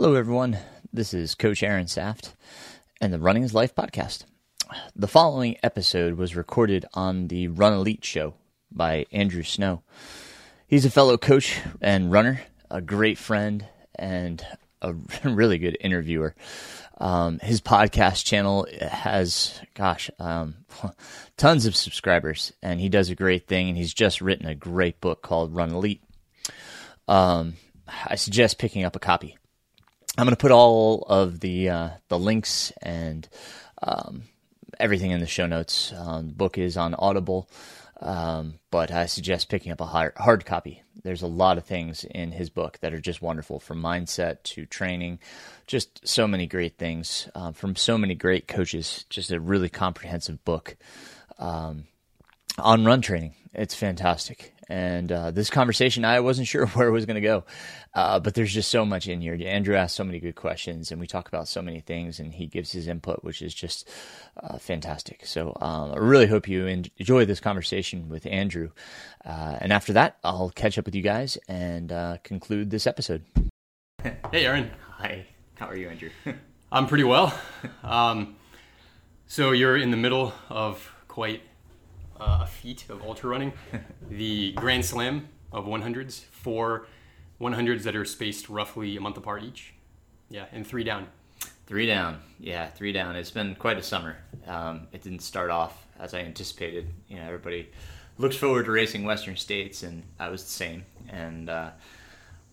Hello, everyone. This is Coach Aaron Saft and the Running is Life podcast. The following episode was recorded on the Run Elite show by Andrew Snow. He's a fellow coach and runner, a great friend, and a really good interviewer. Um, his podcast channel has, gosh, um, tons of subscribers, and he does a great thing. And he's just written a great book called Run Elite. Um, I suggest picking up a copy. I'm going to put all of the uh, the links and um, everything in the show notes. Um, the book is on Audible, um, but I suggest picking up a hard, hard copy. There's a lot of things in his book that are just wonderful, from mindset to training, just so many great things uh, from so many great coaches. Just a really comprehensive book um, on run training. It's fantastic. And uh, this conversation, I wasn't sure where it was going to go, uh, but there's just so much in here. Andrew asked so many good questions, and we talk about so many things, and he gives his input, which is just uh, fantastic. So um, I really hope you enjoy this conversation with Andrew. Uh, and after that, I'll catch up with you guys and uh, conclude this episode. Hey, Aaron. Hi. How are you, Andrew? I'm pretty well. Um, so you're in the middle of quite uh, a feat of ultra running, the Grand Slam of 100s, four 100s that are spaced roughly a month apart each. Yeah, and three down. Three down. Yeah, three down. It's been quite a summer. Um, it didn't start off as I anticipated. You know, everybody looks forward to racing Western States, and I was the same. And uh,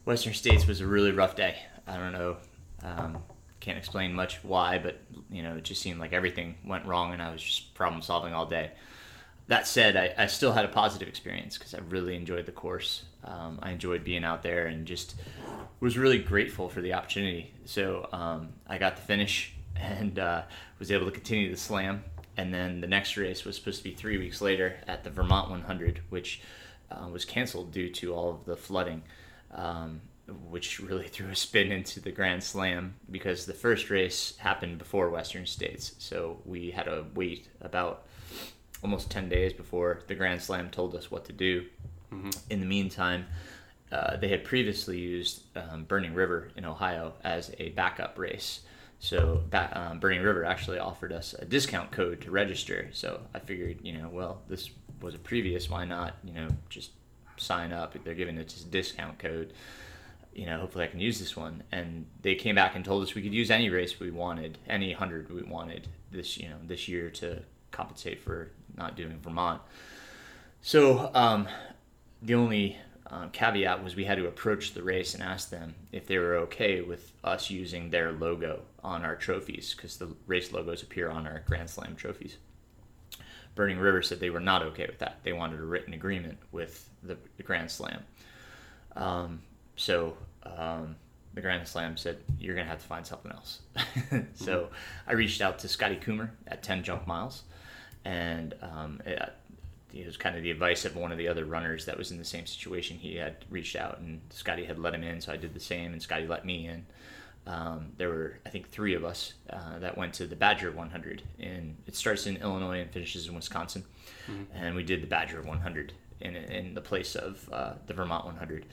Western States was a really rough day. I don't know. Um, can't explain much why, but you know, it just seemed like everything went wrong, and I was just problem solving all day that said, I, I still had a positive experience because I really enjoyed the course. Um, I enjoyed being out there and just was really grateful for the opportunity. So um, I got to finish and uh, was able to continue the slam. And then the next race was supposed to be three weeks later at the Vermont 100, which uh, was canceled due to all of the flooding, um, which really threw a spin into the Grand Slam because the first race happened before Western States. So we had to wait about almost 10 days before the Grand Slam told us what to do. Mm-hmm. In the meantime, uh, they had previously used um, Burning River in Ohio as a backup race. So um, Burning River actually offered us a discount code to register. So I figured, you know, well, this was a previous. Why not, you know, just sign up? They're giving us a discount code. You know, hopefully I can use this one. And they came back and told us we could use any race we wanted, any hundred we wanted this, you know, this year to compensate for not doing Vermont. So um, the only uh, caveat was we had to approach the race and ask them if they were okay with us using their logo on our trophies because the race logos appear on our Grand Slam trophies. Burning River said they were not okay with that. They wanted a written agreement with the, the Grand Slam. Um, so um, the Grand Slam said, You're going to have to find something else. so I reached out to Scotty Kummer at 10 Junk Miles and um, it, it, was kind of the advice of one of the other runners that was in the same situation. He had reached out, and Scotty had let him in, so I did the same, and Scotty let me in. Um, there were, I think, three of us uh, that went to the Badger 100. And it starts in Illinois and finishes in Wisconsin. Mm-hmm. And we did the Badger 100 in, in the place of uh, the Vermont 100,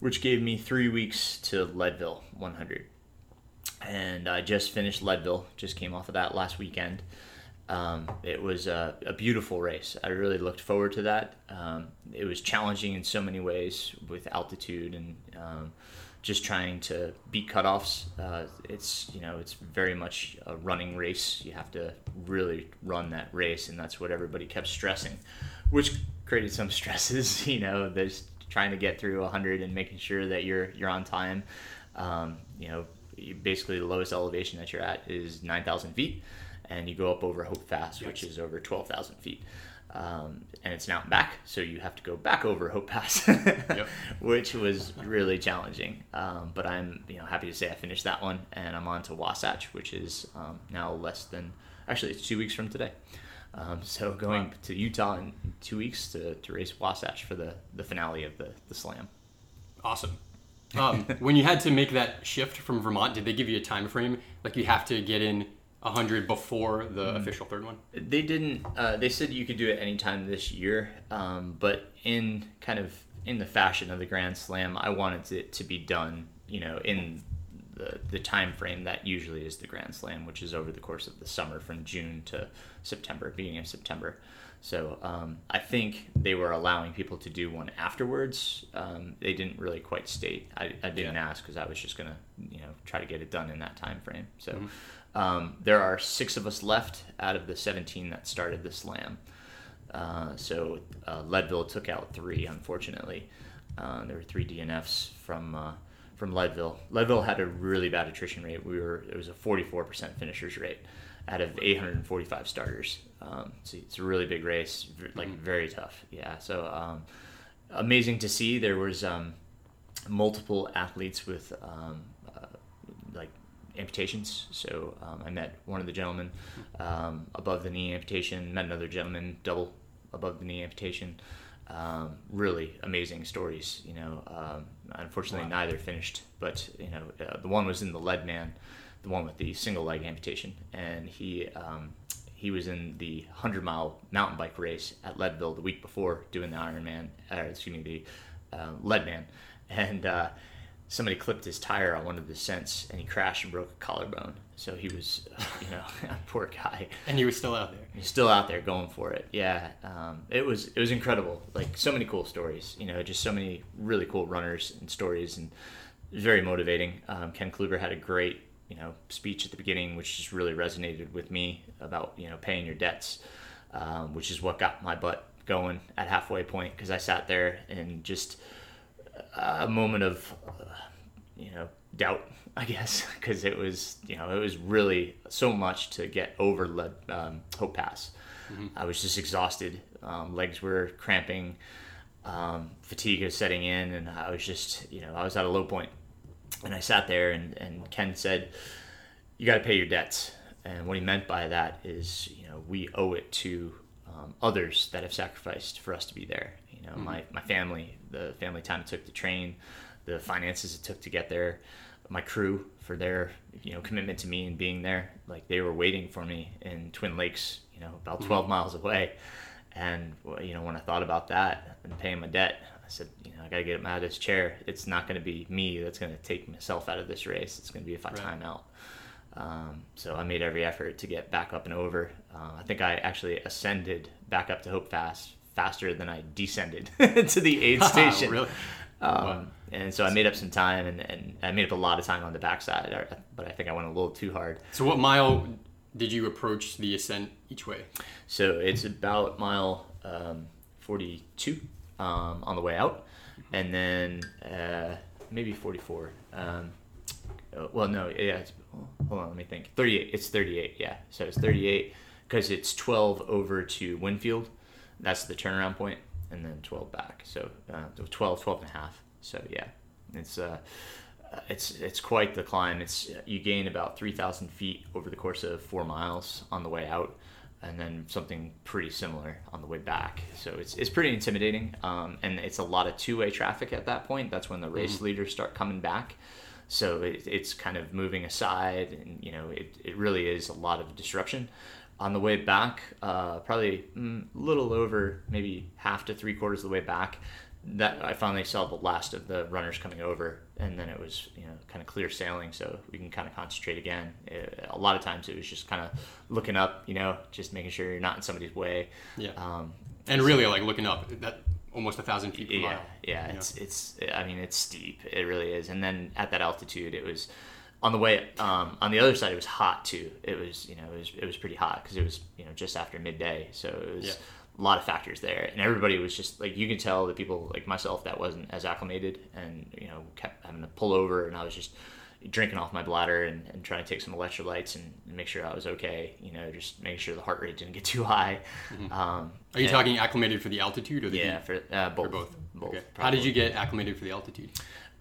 which gave me three weeks to Leadville 100. And I just finished Leadville, just came off of that last weekend. Um, it was a, a, beautiful race. I really looked forward to that. Um, it was challenging in so many ways with altitude and um, just trying to beat cutoffs. Uh, it's you know it's very much a running race. You have to really run that race, and that's what everybody kept stressing, which created some stresses. You know, there's trying to get through 100 and making sure that you're you're on time. Um, you know, basically the lowest elevation that you're at is 9,000 feet and you go up over Hope Pass, yes. which is over 12,000 feet. Um, and it's now back, so you have to go back over Hope Pass, yep. which was really challenging. Um, but I'm you know happy to say I finished that one, and I'm on to Wasatch, which is um, now less than actually it's two weeks from today. Um, so going wow. to Utah in two weeks to, to race Wasatch for the, the finale of the, the slam. Awesome. Um, when you had to make that shift from Vermont, did they give you a time frame? Like you have to get in 100 before the mm. official third one? They didn't. Uh, they said you could do it anytime this year, um, but in kind of in the fashion of the Grand Slam, I wanted it to be done, you know, in the the time frame that usually is the Grand Slam, which is over the course of the summer from June to September, beginning of September. So um, I think they were allowing people to do one afterwards. Um, they didn't really quite state. I, I didn't Yeah. ask because I was just gonna you know try to get it done in that time frame. So Mm-hmm. Um, there are six of us left out of the 17 that started the slam. Uh, so uh, Leadville took out three, unfortunately. Uh, there were three DNFs from uh, from Leadville. Leadville had a really bad attrition rate. We were it was a 44% finishers rate out of 845 starters. Um, so it's a really big race, like very tough. Yeah. So um, amazing to see. There was um, multiple athletes with um, amputations. So um, I met one of the gentlemen um, above the knee amputation. Met another gentleman double above the knee amputation. Um, really amazing stories. You know, um, unfortunately Wow. neither finished, but you know uh, the one was in the lead man, the one with the single leg amputation, and he. Um, he was in the 100 mile mountain bike race at Leadville the week before doing the Ironman, or excuse me, the uh, Leadman. And uh, somebody clipped his tire on one of the descents and he crashed and broke a collarbone. So he was, uh, you know, a poor guy. And he was still out there. He's still out there going for it. Yeah, um, it was it was incredible. Like so many cool stories. You know, just so many really cool runners and stories, and very motivating. Um, Ken Chlouber had a great you know speech at the beginning, which just really resonated with me about you know paying your debts, um, which is what got my butt going at halfway point because I sat there and just a moment of uh, you know doubt i guess because it was you know it was really so much to get over Le- um, hope pass. I was just exhausted. Um, legs were cramping um, fatigue was setting in and i was just you know i was at a low point. And i sat there and, and ken said you got to pay your debts. And what he meant by that is you know we owe it to um, others that have sacrificed for us to be there. You know my, my family the family time it took to train the finances it took to get there my crew for their you know commitment to me and being there. Like they were waiting for me in twin lakes you know about 12 miles away. And you know when i thought about that and paying my debt. I said you know i gotta get him out of this chair. It's not going to be me that's going to take myself out of this race. It's going to be if i Right. time out. Um, so I made every effort to get back up and over. Uh, I think I actually ascended back up to Hope Pass faster than I descended to the aid station. really? Um, Wow. And so I made up some time, and, and I made up a lot of time on the backside, but I think I went a little too hard. So what mile did you approach the ascent each way? So it's about mile um, 42 um, on the way out, and then uh, maybe 44. Um, uh, well, no, yeah. It's, hold on, let me think. 38. It's 38. Yeah. So it's 38 because it's 12 over to Winfield. That's the turnaround point, and then 12 back. So uh, 12, 12 and a half. So yeah, it's uh, it's it's quite the climb. It's you gain about 3,000 feet over the course of four miles on the way out, and then something pretty similar on the way back. So it's it's pretty intimidating, um, and it's a lot of two way traffic at that point. That's when the race leaders start coming back. So it, it's kind of moving aside, and you know it, it really is a lot of disruption. On the way back, uh, probably mm, a little over maybe half to three quarters of the way back, that I finally saw the last of the runners coming over, and then it was you know kind of clear sailing, so we can kind of concentrate again. Uh a lot of times it was just kind of looking up, you know, just making sure you're not in somebody's way. Yeah. Um, And really, like looking up, that almost a thousand feet per yeah, mile. yeah, it's it's. I mean, it's steep. It really is. And then at that altitude, it was on the way. Um, on the other side, it was hot too. It was you know it was it was pretty hot because it was you know just after midday, so it was. Yeah. A lot of factors there, and everybody was just like you can tell the people like myself that wasn't as acclimated, and you know kept having to pull over, and I was just drinking off my bladder and, and trying to take some electrolytes and, make sure I was okay. You know, just making sure the heart rate didn't get too high. Um, Mm-hmm. Are you and- talking acclimated for the altitude or the Yeah, heat? for uh, both. Both. Both. Okay. How did you get acclimated for the altitude?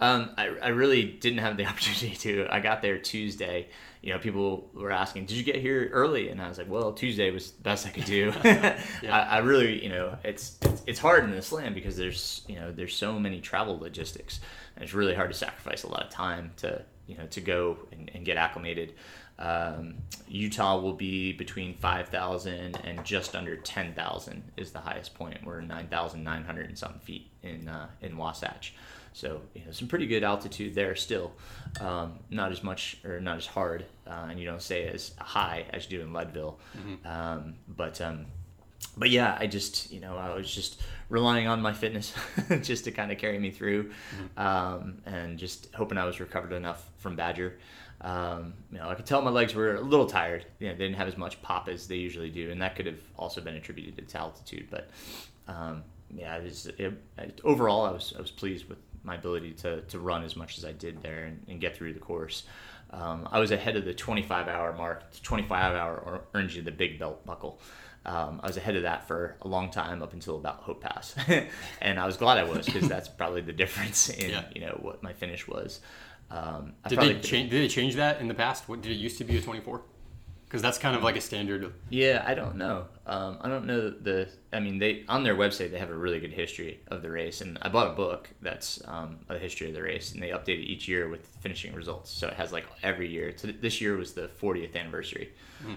Um, I, I really didn't have the opportunity to. I got there Tuesday. You know, people were asking, "Did you get here early?" And I was like, "Well, Tuesday was the best I could do." I, I really, you know, it's, it's it's hard in the slam because there's you know there's so many travel logistics, and it's really hard to sacrifice a lot of time to you know to go and, and get acclimated. Um, Utah will be between 5,000 and just under 10,000 is the highest point. We're 9,900 and something feet in uh, in Wasatch. So you know, some pretty good altitude there still. Um, not as much or not as hard, uh, and you don't stay as high as you do in Leadville. Um, but um, but yeah, I just you know I was just relying on my fitness just to kind of carry me through, um, and just hoping I was recovered enough from Badger. Um, you know, I could tell my legs were a little tired. You know, they didn't have as much pop as they usually do, and that could have also been attributed to altitude. But um, yeah, it was, it, overall, I was I was pleased with my ability to, to run as much as I did there and, and get through the course. Um, I was ahead of the 25 hour mark. 25 hour earns you the big belt buckle. Um, I was ahead of that for a long time up until about Hope Pass, and I was glad I was because that's probably the difference in Yeah. you know what my finish was. Um, Did they change? Did they change that in the past? What did it used to be a 24? Because that's kind of like a standard. Yeah, I don't know. Um, I don't know the. I mean, they on their website they have a really good history of the race, and I bought a book that's um, a history of the race, and they update it each year with finishing results. So it has like every year. So this year was the 40th anniversary,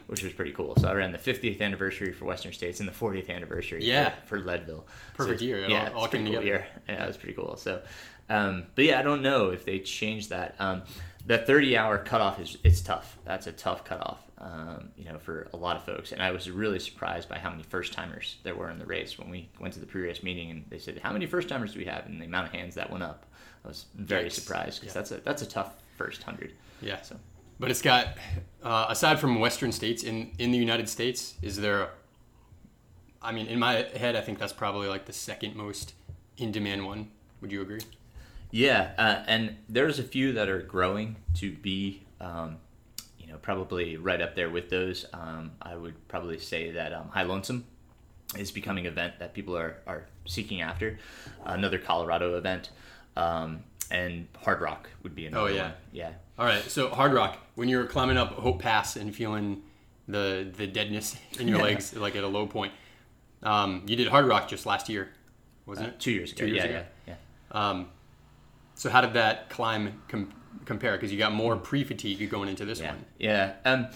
which was pretty cool. So I ran the 50th anniversary for Western States and the 40th anniversary Yeah. for, for Leadville. Perfect so, year. It Yeah, all- all came cool together. year. Yeah, it was pretty cool. So, um, but yeah, I don't know if they changed that. Um, the 30 hour cutoff is it's tough. That's a tough cutoff, um, you know, for a lot of folks. And I was really surprised by how many first timers there were in the race when we went to the pre-race meeting and they said, "How many first timers do we have?" And the amount of hands that went up, I was very surprised because Yeah. that's a that's a tough first hundred. Yeah. So But it's got, uh, aside from Western states in in the United States, is there? I mean, in my head, I think that's probably like the second most in demand one. Would you agree? Yeah, uh, and there's a few that are growing to be, um, know, probably right up there with those. Um, I would probably say that um, High Lonesome is becoming an event that people are, are seeking after. Another Colorado event, um, and Hardrock would be another Oh, yeah. one. Yeah. All right. So Hardrock, when you're climbing up Hope Pass and feeling the the deadness in your Yeah. legs, like at a low point, um, you did Hardrock just last year, wasn't Uh, it? two years ago. Two years yeah, ago. yeah, yeah. Um, so how did that climb com- compare? Because you got more pre-fatigue going into this Yeah, one. yeah. Um,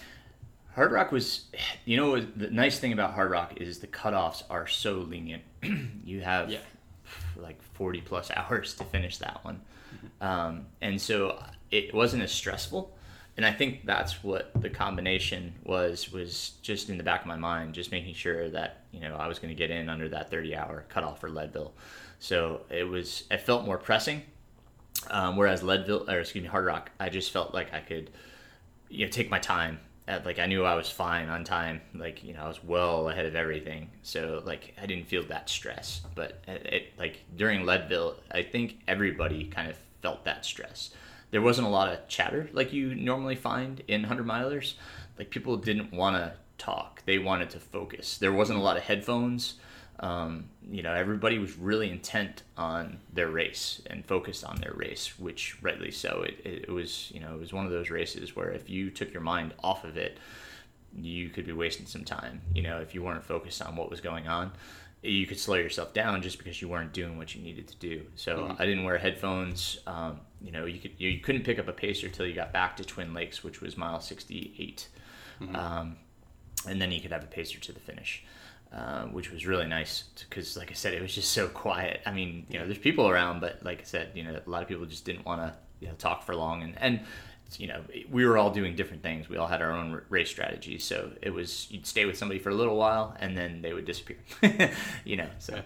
Hardrock was, you know, the nice thing about Hard Rock is the cutoffs are so lenient. you have Yeah. like 40 plus hours to finish that one. Um, and so it wasn't as stressful. And I think that's what the combination was, was just in the back of my mind, just making sure that, you know, I was going to get in under that 30 hour cutoff for Leadville. So it was, it felt more pressing. Um, whereas Leadville, or excuse me, Hardrock, I just felt like I could, you know, take my time. At, like I knew I was fine on time. Like you know, I was well ahead of everything. So like I didn't feel that stress. But it, it like during Leadville, I think everybody kind of felt that stress. There wasn't a lot of chatter like you normally find in hundred milers. Like people didn't want to talk. They wanted to focus. There wasn't a lot of headphones um, you know, everybody was really intent on their race and focused on their race, which rightly so. It, it, was, you know, it was one of those races where if you took your mind off of it, you could be wasting some time. You know, if you weren't focused on what was going on, you could slow yourself down just because you weren't doing what you needed to do. So I didn't wear headphones. Um, you know, you could you couldn't pick up a pacer till you got back to Twin Lakes, which was mile sixty eight. Um, and then you could have a pacer to the finish, uh, which was really nice because, like I said, it was just so quiet. I mean, you know, there's people around, but like I said, you know, a lot of people just didn't want to you know, talk for long, and and you know, we were all doing different things. We all had our own race strategies, so it was you'd stay with somebody for a little while, and then they would disappear. you know, so Yeah.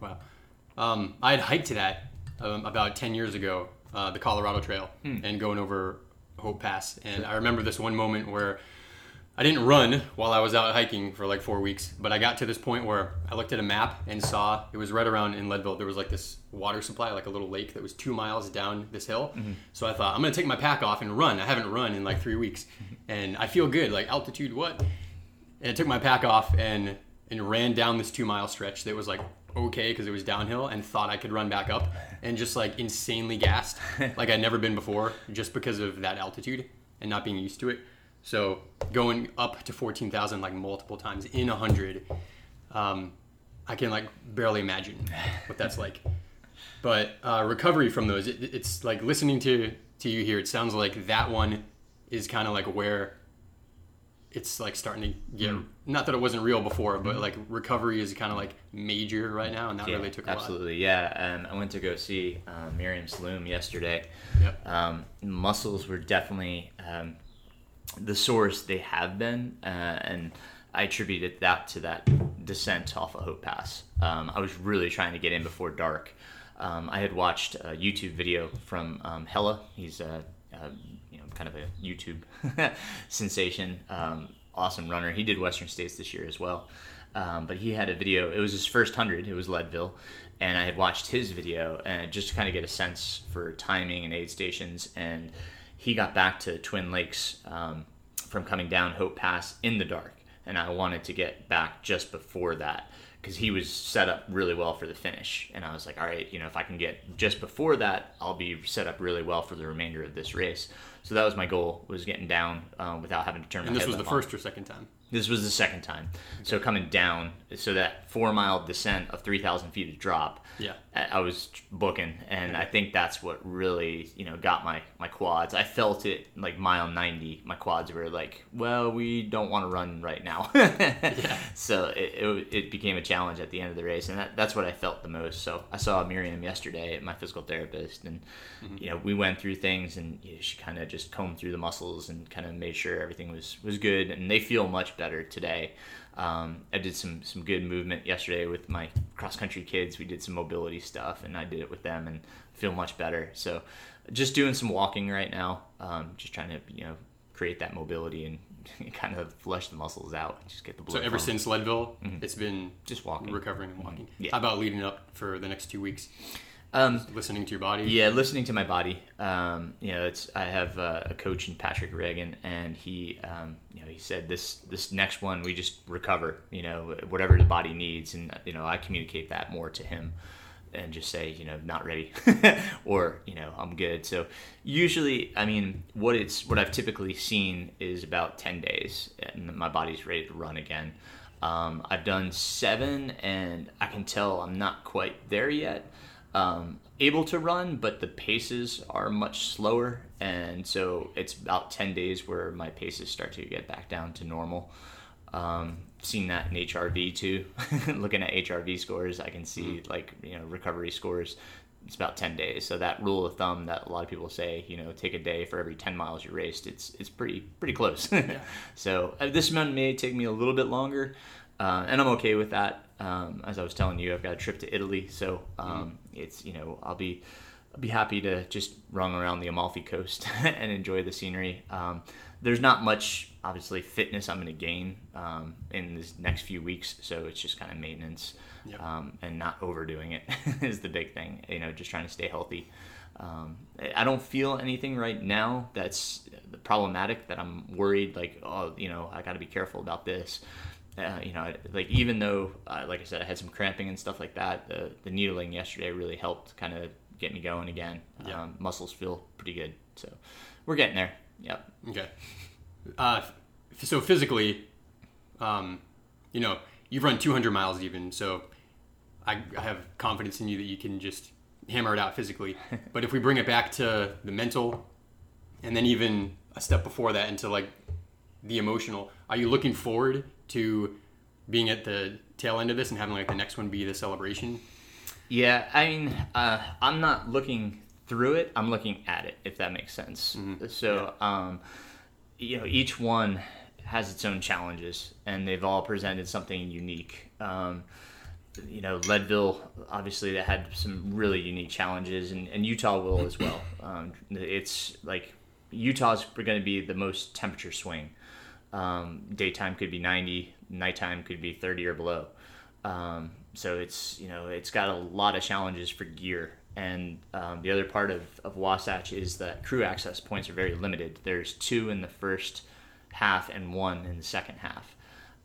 Wow. Um, I had hiked to that um, about 10 years ago, uh, the Colorado Trail, and going over Hope Pass. And I remember this one moment where I didn't run while I was out hiking for like four weeks, but I got to this point where I looked at a map and saw it was right around in Leadville. There was like this water supply, like a little lake that was two miles down this hill. Mm-hmm. So I thought, I'm going to take my pack off and run. I haven't run in like three weeks. Mm-hmm. And I feel good. Like altitude, what? And I took my pack off and and ran down this two mile stretch that was like okay because it was downhill and thought I could run back up and just like insanely gassed like I'd never been before just because of that altitude and not being used to it. So going up to 14,000 like multiple times in a hundred, um, I can like barely imagine what that's like. But uh, recovery from those, it, it's like listening to to you here. It sounds like that one is kind of like where it's like starting to get not that it wasn't real before, but like recovery is kind of like major right now, and that Yeah, really took a absolutely. Yeah, um, I went to go see uh, Miriam Saloom yesterday. Yep. Um, muscles were definitely um, the source they have been, uh, and I attributed that to that descent off of Hope Pass. Um, I was really trying to get in before dark. Um, I had watched a YouTube video from um, Hella. He's a, a you know kind of a YouTube sensation, um, awesome runner. He did Western States this year as well. Um, but he had a video. It was his first hundred. It was Leadville, and I had watched his video and just to kind of get a sense for timing and aid stations. And he got back to Twin Lakes um, from coming down Hope Pass in the dark, and I wanted to get back just before that because he was set up really well for the finish. And I was like, all right, you know, if I can get just before that, I'll be set up really well for the remainder of this race. So that was my goal: was getting down uh, without having to turn. my And this was the on. first or second time. This was the second time. So coming down, so that four mile descent of 3,000 feet of drop, Yeah. I was booking, and I think that's what really, you know, got my my quads. I felt it like mile 90. My quads were like, well, we don't want to run right now. So it, it, it became a challenge at the end of the race, and that, that's what I felt the most. So I saw Miriam yesterday, my physical therapist, and mm-hmm. you know we went through things, and you know, she kind of just combed through the muscles and kind of made sure everything was was good, and they feel much better today. Um, I did some some good movement yesterday with my cross country kids. We did some mobility stuff, and I did it with them, and feel much better. So just doing some walking right now, um, just trying to you know create that mobility and kind of flush the muscles out and just get the blood. So ever since Leadville, it's been just walking. recovering and walking. Yeah. How about leading up for the next two weeks? Um, Listening to your body. yeah, listening to my body. Um, you know, it's I have uh, a coach in Patrick Reagan, and he, um, you know, he said this this next one we just recover. You know, whatever the body needs, and you know, I communicate that more to him, and just say, you know, not ready, or you know, I'm good. So usually, I mean, what it's what I've typically seen is about ten days, and my body's ready to run again. Um, I've done seven, and I can tell I'm not quite there yet um, able to run, but the paces are much slower, and so it's about ten days where my paces start to get back down to normal. Um, seen that in HRV too. Looking at HRV scores, I can see like you know recovery scores. It's about ten days. So that rule of thumb that a lot of people say, you know, take a day for every ten miles you raced. It's it's pretty pretty close. so uh, this one may take me a little bit longer, uh, and I'm okay with that. Um, as I was telling you, I've got a trip to Italy, so um, it's you know I'll be I'll be happy to just run around the Amalfi Coast and enjoy the scenery. Um, there's not much obviously fitness I'm going to gain um, in this next few weeks, so it's just kind of maintenance Yep. um, and not overdoing it is the big thing. You know, just trying to stay healthy. Um, I don't feel anything right now that's problematic that I'm worried like oh you know I got to be careful about this. Uh, you know, like even though, uh, like I said, I had some cramping and stuff like that. The the needling yesterday really helped kind of get me going again. Yeah. Um, muscles feel pretty good, so we're getting there. Yep. Okay. Uh, so physically, um, you know, you've run 200 miles even, so I, I have confidence in you that you can just hammer it out physically. but if we bring it back to the mental, and then even a step before that into like the emotional, are you looking forward to being at the tail end of this and having like the next one be the celebration? Yeah, I mean, uh, I'm not looking through it. I'm looking at it, if that makes sense. So, um, you know, each one has its own challenges, and they've all presented something unique. Um, you know, Leadville, obviously, that had some really unique challenges, and, and Utah will as well. Um, it's like Utah's going to be the most temperature swing. Um, daytime could be 90, nighttime could be 30 or below. Um, so it's you know it's got a lot of challenges for gear, and um, the other part of, of Wasatch is that crew access points are very limited. There's two in the first half and one in the second half.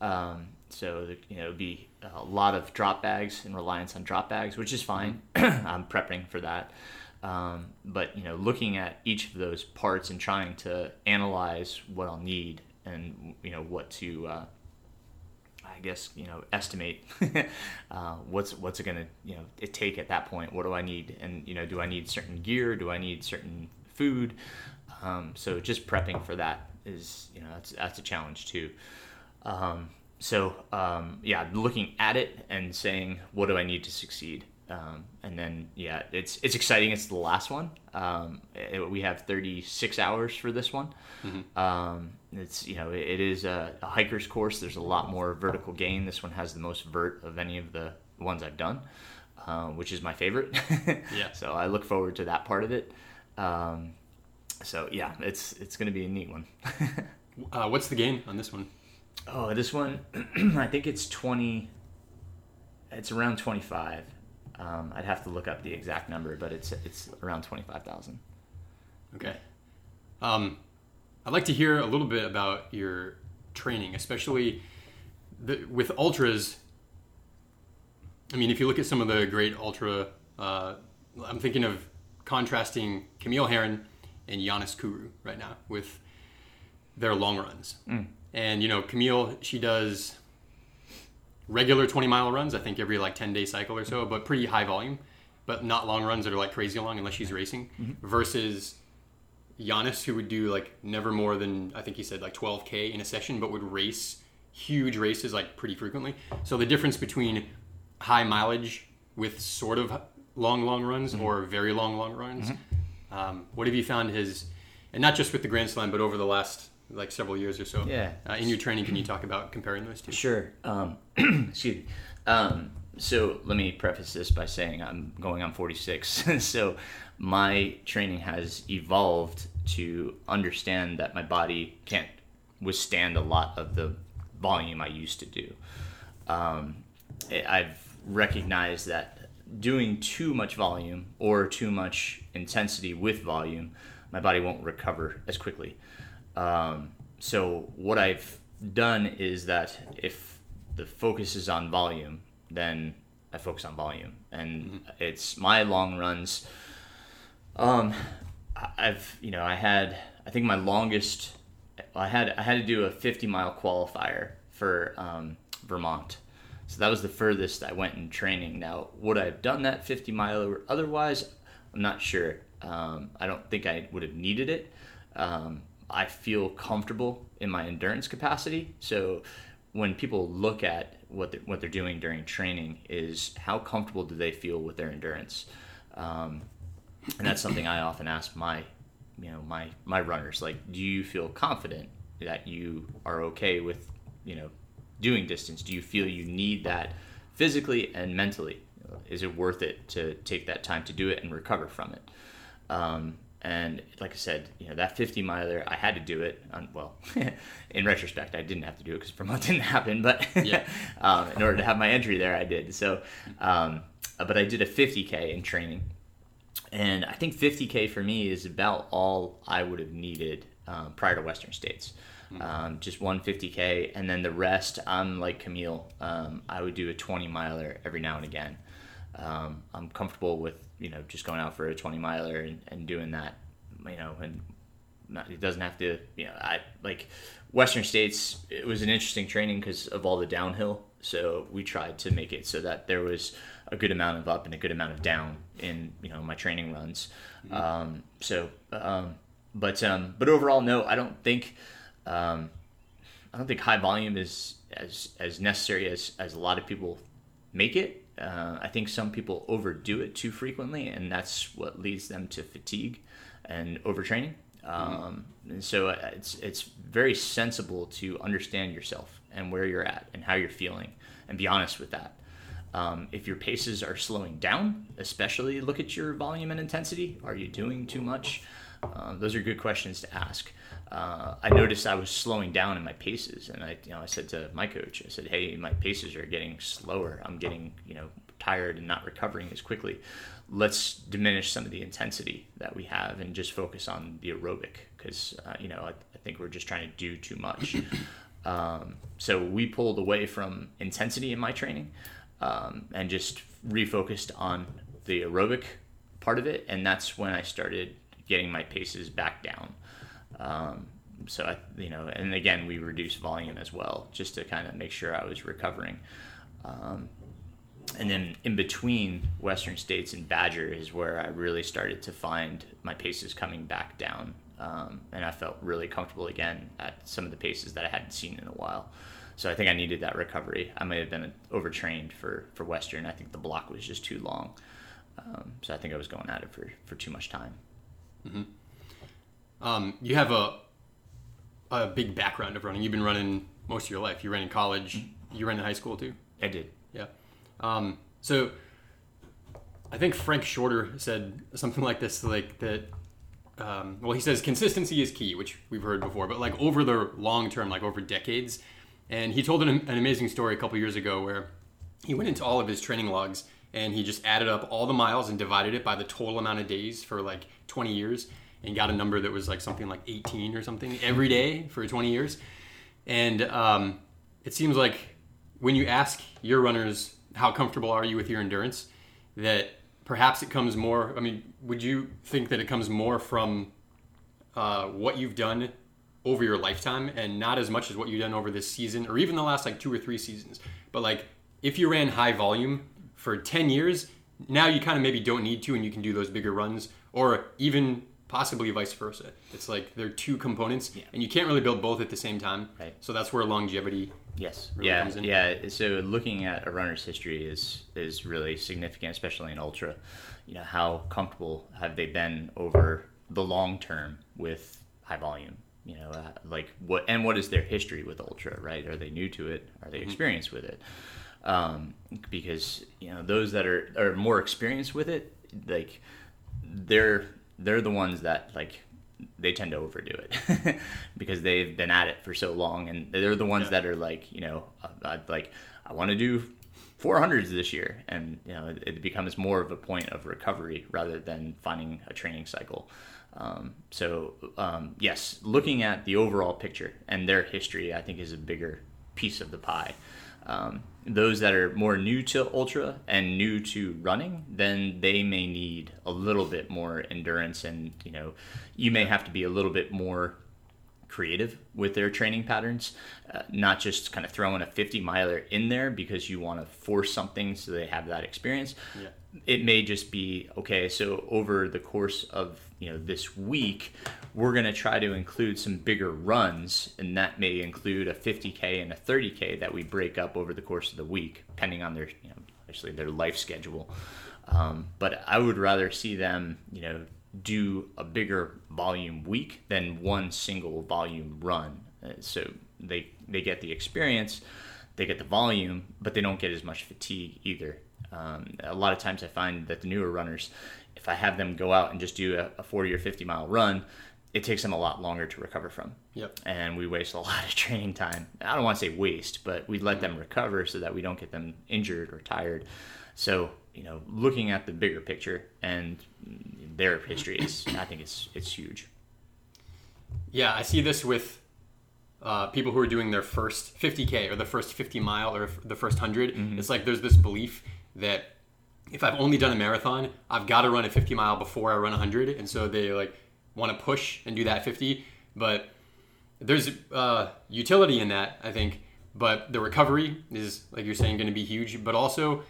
Um, so the- you know it'd be a lot of drop bags and reliance on drop bags, which is fine. I'm prepping for that. Um, but you know, looking at each of those parts and trying to analyze what I'll need and you know what to uh, I guess you know estimate uh, what's what's it gonna you know take at that point. What do I need? And you know, do I need certain gear? Do I need certain food? Um, so just prepping for that is you know that's that's a challenge too. Um, so um, yeah, looking at it and saying what do I need to succeed, um, and then yeah, it's it's exciting. It's the last one. Um, it- we have 36 hours for this one. Um, it's you know it, it is a, a hiker's course. There's a lot more vertical gain. This one has the most vert of any of the ones I've done, uh, which is my favorite. Yeah. So I look forward to that part of it. Um, so yeah, it's it's going to be a neat one. Uh, what's the gain on this one? oh, this one, I think it's 20. It's around 25. Um, I'd have to look up the exact number, but it's it's around 25,000. Okay. Um, I'd like to hear a little bit about your training, especially the, with ultras. I mean, if you look at some of the great ultra, uh, I'm thinking of contrasting Camille Herron and Giannis Kouros right now with their long runs. And you know, Camille, she does regular 20 mile runs, I think every like 10 day cycle or so, but pretty high volume, but not long runs that are like crazy long unless she's racing. Mm-hmm. Versus Giannis, who would do like never more than I think he said like 12k in a session, but would race huge races like pretty frequently. So the difference between high mileage with sort of long long runs mm-hmm. or very long long runs, mm-hmm. um, what have you found his, and not just with the Grand Slam, but over the last like several years or so. Yeah. Uh, in your training, can you talk about comparing those two? Sure. Um, excuse me. Um, so let me preface this by saying I'm going on 46. so my training has evolved to understand that my body can't withstand a lot of the volume I used to do. Um, I've recognized that doing too much volume or too much intensity with volume, my body won't recover as quickly. Um, so what I've done is that if the focus is on volume, then I focus on volume, and it's my long runs. Um, I've you know I had I think my longest I had I had to do a 50 mile qualifier for um, Vermont. So that was the furthest I went in training. Now, would I have done that 50 mile or otherwise? I'm not sure. Um, I don't think I would have needed it. Um, I feel comfortable in my endurance capacity. So when people look at what they're, what they're doing during training, is how comfortable do they feel with their endurance? Um, and that's something I often ask my, you know, my my runners. Like, do you feel confident that you are okay with, you know, doing distance? Do you feel you need that physically and mentally? Is it worth it to take that time to do it and recover from it? Um, and like I said, you know, that 50 miler, I had to do it. On, well, in retrospect, I didn't have to do it because Vermont didn't happen, but Yeah. um, in order to have my entry there, I did. So, um, but I did a 50K in training. And I think 50K for me is about all I would have needed um, prior to Western States. Um, just one 50K. And then the rest, I'm like Camille. Um, I would do a 20 miler every now and again. Um, I'm comfortable with, you know, just going out for a 20 miler and, and doing that, you know, and not, it doesn't have to, you know, I like Western States. It was an interesting training because of all the downhill. So we tried to make it so that there was a good amount of up and a good amount of down in, you know, my training runs. Um, so, um, but, um, but overall, no, I don't think, um, I don't think high volume is as, as necessary as, as a lot of people make it. Uh, I think some people overdo it too frequently, and that's what leads them to fatigue and overtraining. Um, and so uh, it's it's very sensible to understand yourself and where you're at and how you're feeling, and be honest with that. Um, if your paces are slowing down, especially look at your volume and intensity. Are you doing too much? Uh, those are good questions to ask. Uh, I noticed I was slowing down in my paces, and I, you know, I said to my coach, I said, "Hey, my paces are getting slower. I'm getting, you know, tired and not recovering as quickly. Let's diminish some of the intensity that we have and just focus on the aerobic because, uh, you know, I, I think we're just trying to do too much." Um, so we pulled away from intensity in my training um, and just refocused on the aerobic part of it, and that's when I started getting my paces back down. Um, so I, you know, and again, we reduced volume as well, just to kind of make sure I was recovering. Um, and then in between Western States and Badger is where I really started to find my paces coming back down. um, and I felt really comfortable again at some of the paces that I hadn't seen in a while. So I think I needed that recovery. I may have been overtrained for for Western. I think the block was just too long, um, so I think I was going at it for for too much time. Um, you have a a big background of running. You've been running most of your life. You ran in college. You ran in high school too. I did. Yeah. Um, so I think Frank Shorter said something like this, like that. Um, well, he says consistency is key, which we've heard before, but like over the long term, like over decades. And he told an, an amazing story a couple years ago where he went into all of his training logs and he just added up all the miles and divided it by the total amount of days for like 20 years and got a number that was like something like 18 or something every day for 20 years. And um, it seems like when you ask your runners how comfortable are you with your endurance, that perhaps it comes more. I mean, would you think that it comes more from uh, what you've done over your lifetime and not as much as what you've done over this season or even the last like two or three seasons? But like, if you ran high volume for 10 years, now you kind of maybe don't need to and you can do those bigger runs or even possibly vice versa. It's like they're two components Yeah. and you can't really build both at the same time. Right. So that's where longevity Yes. really yeah. comes in. Yeah. So looking at a runner's history is is really significant, especially in ultra. You know, how comfortable have they been over the long term with high volume? You know, uh, like what and what is their history with ultra? Right? Are they new to it? Are they experienced with it? Um, because you know those that are are more experienced with it, like they're they're the ones that like they tend to overdo it because they've been at it for so long and they're the ones Yeah. that are like you know uh, uh, like i want to do 400s this year and you know it, it becomes more of a point of recovery rather than finding a training cycle um, so um, yes looking at the overall picture and their history i think is a bigger piece of the pie um, those that are more new to ultra and new to running, then they may need a little bit more endurance, and you know, you may have to be a little bit more creative with their training patterns, uh, not just kind of throwing a 50 miler in there because you want to force something so they have that experience. Yeah. It may just be okay. So over the course of you know this week, we're going to try to include some bigger runs, and that may include a 50k and a 30k that we break up over the course of the week, depending on their you know actually their life schedule. Um, but I would rather see them you know do a bigger volume week than one single volume run. Uh, so they they get the experience, they get the volume, but they don't get as much fatigue either. Um, a lot of times I find that the newer runners, if I have them go out and just do a, a 40 or 50 mile run, it takes them a lot longer to recover from. Yep. And we waste a lot of training time. I don't want to say waste, but we let them recover so that we don't get them injured or tired. So, you know, looking at the bigger picture and their history is, I think it's it's huge. Yeah, I see this with uh, people who are doing their first 50k or the first 50 mile or the first 100. It's like there's this belief that if I've only done a marathon, I've got to run a 50 mile before I run 100, and so they like want to push and do that 50. But there's uh, utility in that, I think. But the recovery is, like you're saying, going to be huge. But also,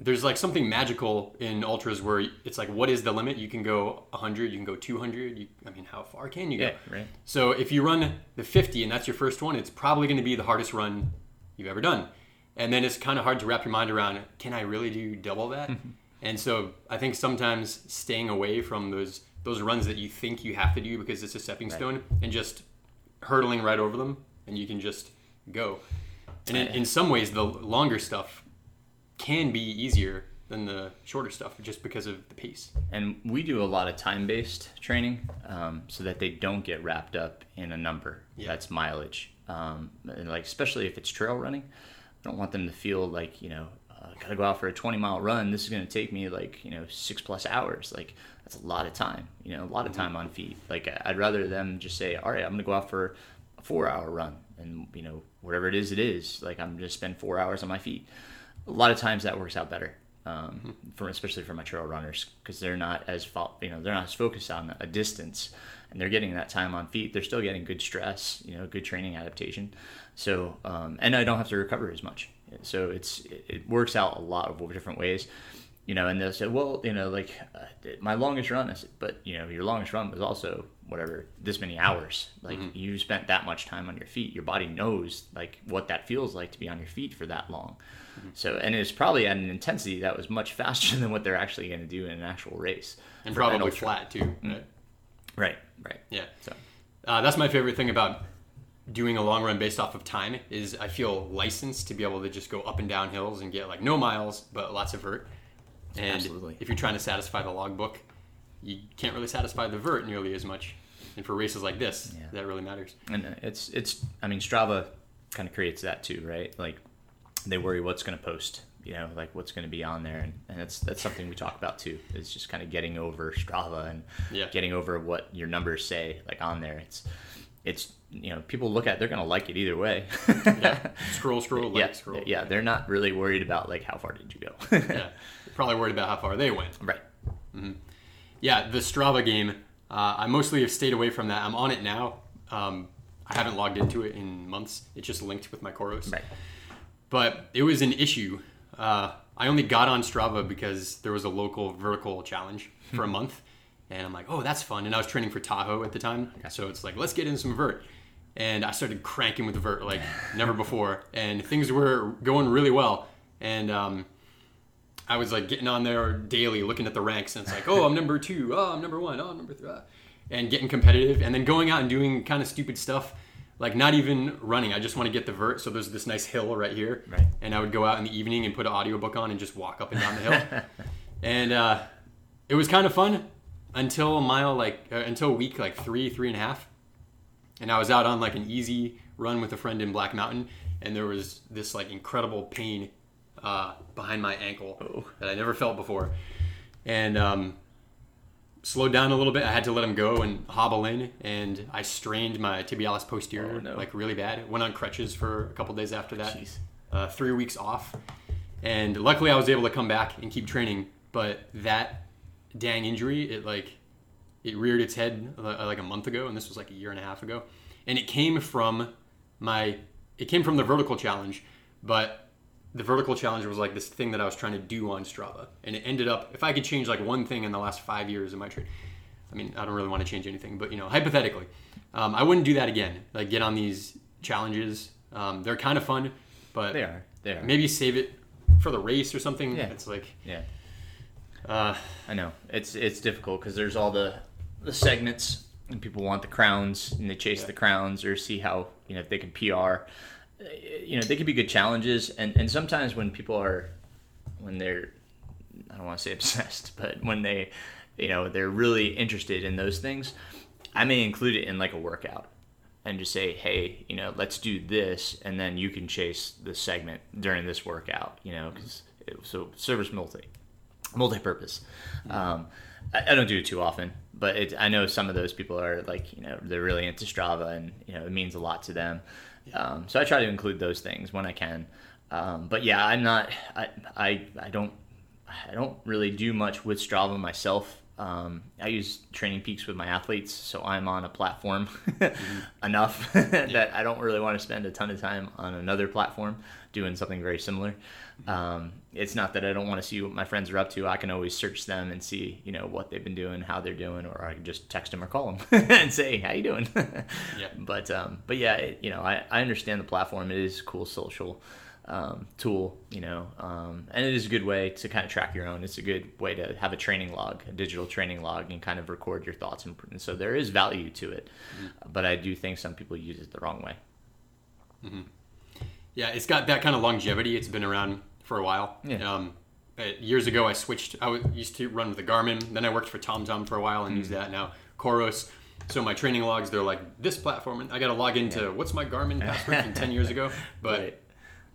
there's like something magical in ultras where it's like, what is the limit? You can go 100, you can go 200. You, I mean, how far can you go? Yeah, right. So if you run the 50 and that's your first one, it's probably going to be the hardest run you've ever done. And then it's kind of hard to wrap your mind around, can I really do double that? and so I think sometimes staying away from those those runs that you think you have to do because it's a stepping Right. stone and just hurtling right over them and you can just go. And in, in some ways the longer stuff can be easier than the shorter stuff just because of the pace. And we do a lot of time based training um, so that they don't get wrapped up in a number Yeah. that's mileage. Um, and like, especially if it's trail running, I don't want them to feel like, you know, uh, gotta go out for a 20 mile run. This is gonna take me like, you know, six plus hours. Like, that's a lot of time, you know, a lot of time on feet. Like, I'd rather them just say, all right, I'm gonna go out for a four hour run. And, you know, whatever it is, it is. Like, I'm gonna spend four hours on my feet. A lot of times that works out better um, for especially for my trail runners because they're not as you know they're not as focused on a distance and they're getting that time on feet. They're still getting good stress, you know, good training adaptation. So um, and I don't have to recover as much. So it's it, works out a lot of different ways. You know, and they'll say, well, you know, like uh, my longest run. I said, but you know, your longest run was also whatever this many hours like you spent that much time on your feet your body knows like what that feels like to be on your feet for that long so and it's probably at an intensity that was much faster than what they're actually going to do in an actual race and probably flat too. Right? right right Yeah. so Uh, that's my favorite thing about doing a long run based off of time is I feel licensed to be able to just go up and down hills and get like no miles but lots of vert. And Absolutely. if you're trying to satisfy the logbook, you can't really satisfy the vert nearly as much. And for races like this, Yeah. that really matters. and uh, it's it's i mean strava kind of creates that too right like they worry what's going to post you know like what's going to be on there and, and that's that's something we talk about too is just kind of getting over strava and Yeah. getting over what your numbers say like on there it's it's you know people look at they're going to like it either way Yeah. scroll, scroll, like, yeah scroll. yeah they're not really worried about like how far did you go yeah. Probably worried about how far they went. right Yeah, the Strava game. Uh, I mostly have stayed away from that. I'm on it now. Um, I haven't logged into it in months. It's just linked with my Coros. right But it was an issue. Uh, I only got on Strava because there was a local vertical challenge for a month. And I'm like, oh, that's fun. And I was training for Tahoe at the time. So it's like, let's get in some vert. And I started cranking with the vert like never before. And things were going really well. And um, I was like getting on there daily, looking at the ranks, and it's like, oh, I'm number two, oh, I'm number one, oh, I'm number three, ah," and getting competitive, and then going out and doing kind of stupid stuff, like not even running. I just want to get the vert. So there's this nice hill right here, Right. and I would go out in the evening and put an audiobook on and just walk up and down the hill, and uh, it was kind of fun until a mile like uh, until week like three, three and a half, and I was out on like an easy run with a friend in Black Mountain, and there was this like incredible pain uh, behind my ankle Oh. that I never felt before, and um, slowed down a little bit. I had to let him go and hobble in, and I strained my tibialis posterior Oh, no. like really bad. Went on crutches for a couple days after that. Uh, three weeks off, and luckily I was able to come back and keep training. But that dang injury, it like it reared its head like a month ago, and this was like a year and a half ago, and it came from my it came from the vertical challenge, but the vertical challenge was like this thing that I was trying to do on Strava, and it ended up if I could change like one thing in the last five years of my training. I mean, I don't really want to change anything, but you know, hypothetically, um, I wouldn't do that again. Like get on these challenges. Um, they're kind of fun, but they are they are maybe save it for the race or something. Yeah. It's like, yeah uh, I know it's it's difficult because there's all the the segments and people want the crowns and they chase Yeah. the crowns or see how you know if they can PR. Uh, You know they could be good challenges and and sometimes when people are when they're I don't want to say obsessed but when they you know they're really interested in those things, I may include it in like a workout and just say hey you know let's do this and then you can chase the segment during this workout you know because so service multi multi-purpose. Um, I, I don't do it too often, but it, I know some of those people are like, you know, they're really into Strava, and you know, it means a lot to them. Um, so I try to include those things when I can. Um, but yeah, I'm not. I, I I don't. I don't really do much with Strava myself. Um, I use Training Peaks with my athletes, so I'm on a platform enough that I don't really want to spend a ton of time on another platform doing something very similar. Um, it's not that I don't want to see what my friends are up to. I can always search them and see, you know, what they've been doing, how they're doing, or I can just text them or call them and say, "How you doing?" Yeah. But um, but yeah, it, you know, I, I understand the platform. It is a cool social um, tool, you know, um, and it is a good way to kind of track your own. It's a good way to have a training log, a digital training log, and kind of record your thoughts. And, and so there is value to it, but I do think some people use it the wrong way. Yeah, it's got that kind of longevity. It's been around for a while. Yeah. Um, years ago, I switched. I used to run with a Garmin. Then I worked for TomTom for a while and used Mm. that. Now Coros. So my training logs, they're like this platform, and I got to log into what's my Garmin password from ten years ago. But Right.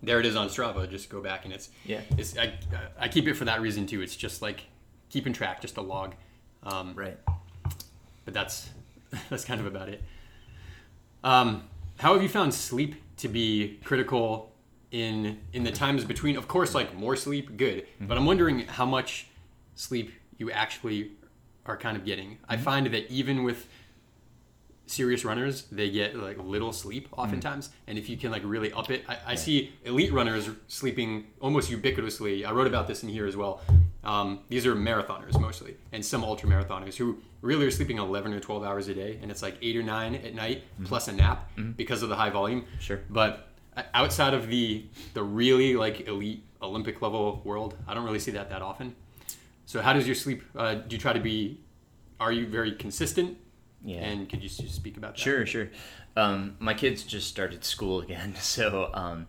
there it is on Strava. Just go back and it's Yeah. It's I, I keep it for that reason too. It's just like keeping track, just a log. Um, Right. but that's that's kind of about it. Um, how have you found sleep to be critical in in the times between? Of course, like more sleep, good. Mm-hmm. But I'm wondering how much sleep you actually are kind of getting. I mm-hmm. find that even with serious runners, they get like little sleep oftentimes. And if you can like really up it, I, I see elite runners sleeping almost ubiquitously. I wrote about this in here as well. Um, these are marathoners mostly, and some ultra marathoners who really are sleeping 11 or 12 hours a day, and it's like eight or nine at night plus a nap because of the high volume. Sure. But outside of the the really like elite Olympic level world, I don't really see that that often. So how does your sleep? Uh, do you try to be? Are you very consistent? Yeah. And could you speak about that? Sure, sure. Um, my kids just started school again, so um,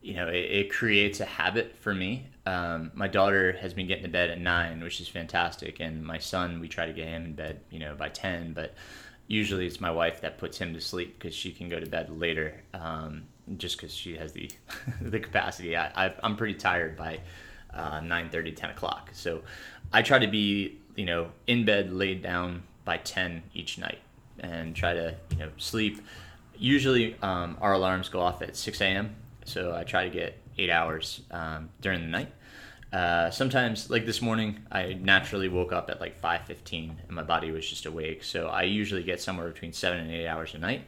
you know it, it creates a habit for me. Um, my daughter has been getting to bed at nine, which is fantastic, and my son we try to get him in bed, you know, by ten. But usually it's my wife that puts him to sleep because she can go to bed later, um, just because she has the the capacity. I, I I'm pretty tired by uh, 9 30, 10 o'clock, so I try to be you know in bed laid down by 10 each night and try to you know sleep. Usually, um, our alarms go off at 6 a.m. So I try to get eight hours um, during the night. Uh, sometimes, like this morning, I naturally woke up at like 5:15 and my body was just awake. So I usually get somewhere between seven and eight hours a night.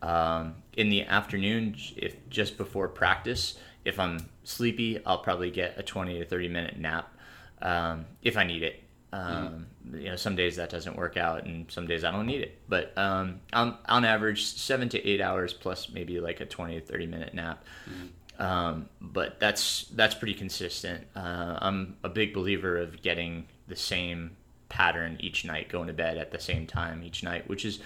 Um, in the afternoon, if just before practice, if I'm sleepy, I'll probably get a 20 to 30 minute nap um, if I need it. Um, You know, some days that doesn't work out, and some days I don't need it. But um, on, on average, seven to eight hours plus maybe like a 20 to 30 minute nap. Um, but that's that's pretty consistent. Uh, I'm a big believer of getting the same pattern each night, going to bed at the same time each night, which is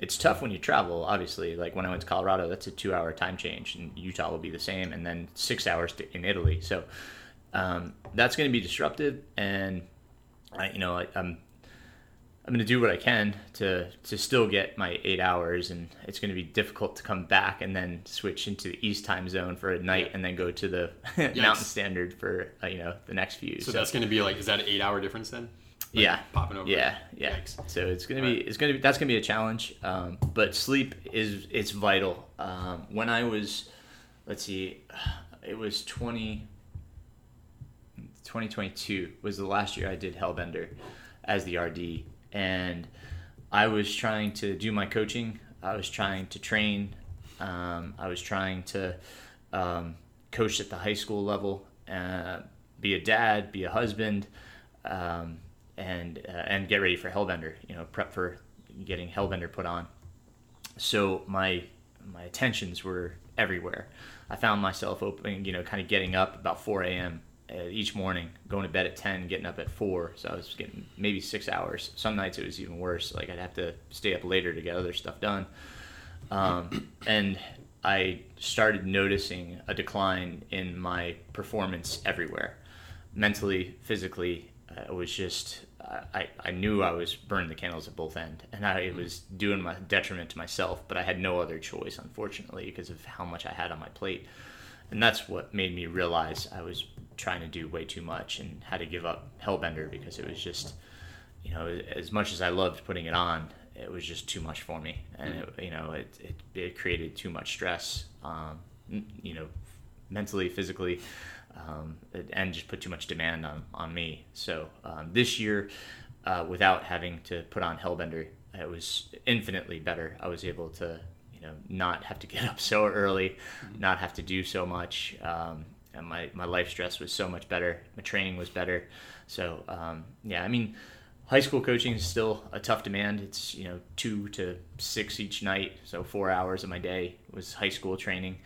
it's tough when you travel. Obviously, like when I went to Colorado, that's a two-hour time change, and Utah will be the same, and then six hours to, in Italy. So um, that's going to be disruptive, and I, you know, I, I'm I'm going to do what I can to to still get my eight hours, and it's going to be difficult to come back and then switch into the East time zone for a night, and then go to the Mountain Standard for uh, you know the next few. So, that's going to be like, is that an eight hour difference then? Like, yeah, Popping over. yeah, yeah. Yikes. So it's gonna be it's gonna be that's gonna be a challenge. Um, but sleep is it's vital. Um, when I was, let's see, it was 20, 2022 was the last year I did Hellbender as the RD, and I was trying to do my coaching. I was trying to train. Um, I was trying to um, coach at the high school level, uh, be a dad, be a husband, um, and uh, and get ready for Hellbender. You know, prep for getting Hellbender put on. So my my attentions were everywhere. I found myself opening, you know, kind of getting up about 4 a.m. uh, each morning, going to bed at 10, getting up at 4. So I was getting maybe six hours. Some nights it was even worse. Like I'd have to stay up later to get other stuff done. Um, and I started noticing a decline in my performance everywhere, mentally, physically. Uh, it was just I, I knew I was burning the candles at both ends, and I was doing my detriment to myself. But I had no other choice, unfortunately, because of how much I had on my plate, and that's what made me realize I was trying to do way too much and had to give up Hellbender because it was just, you know, as much as I loved putting it on, it was just too much for me, and it, you know, it, it it created too much stress, um, you know, mentally, physically, um, and just put too much demand on, on me. So um, this year, uh, without having to put on Hellbender, it was infinitely better. I was able to, you know, not have to get up so early, not have to do so much. Um, and my, my life stress was so much better. My training was better. So um, yeah, I mean, high school coaching is still a tough demand. It's you know two to six each night, so four hours of my day was high school training.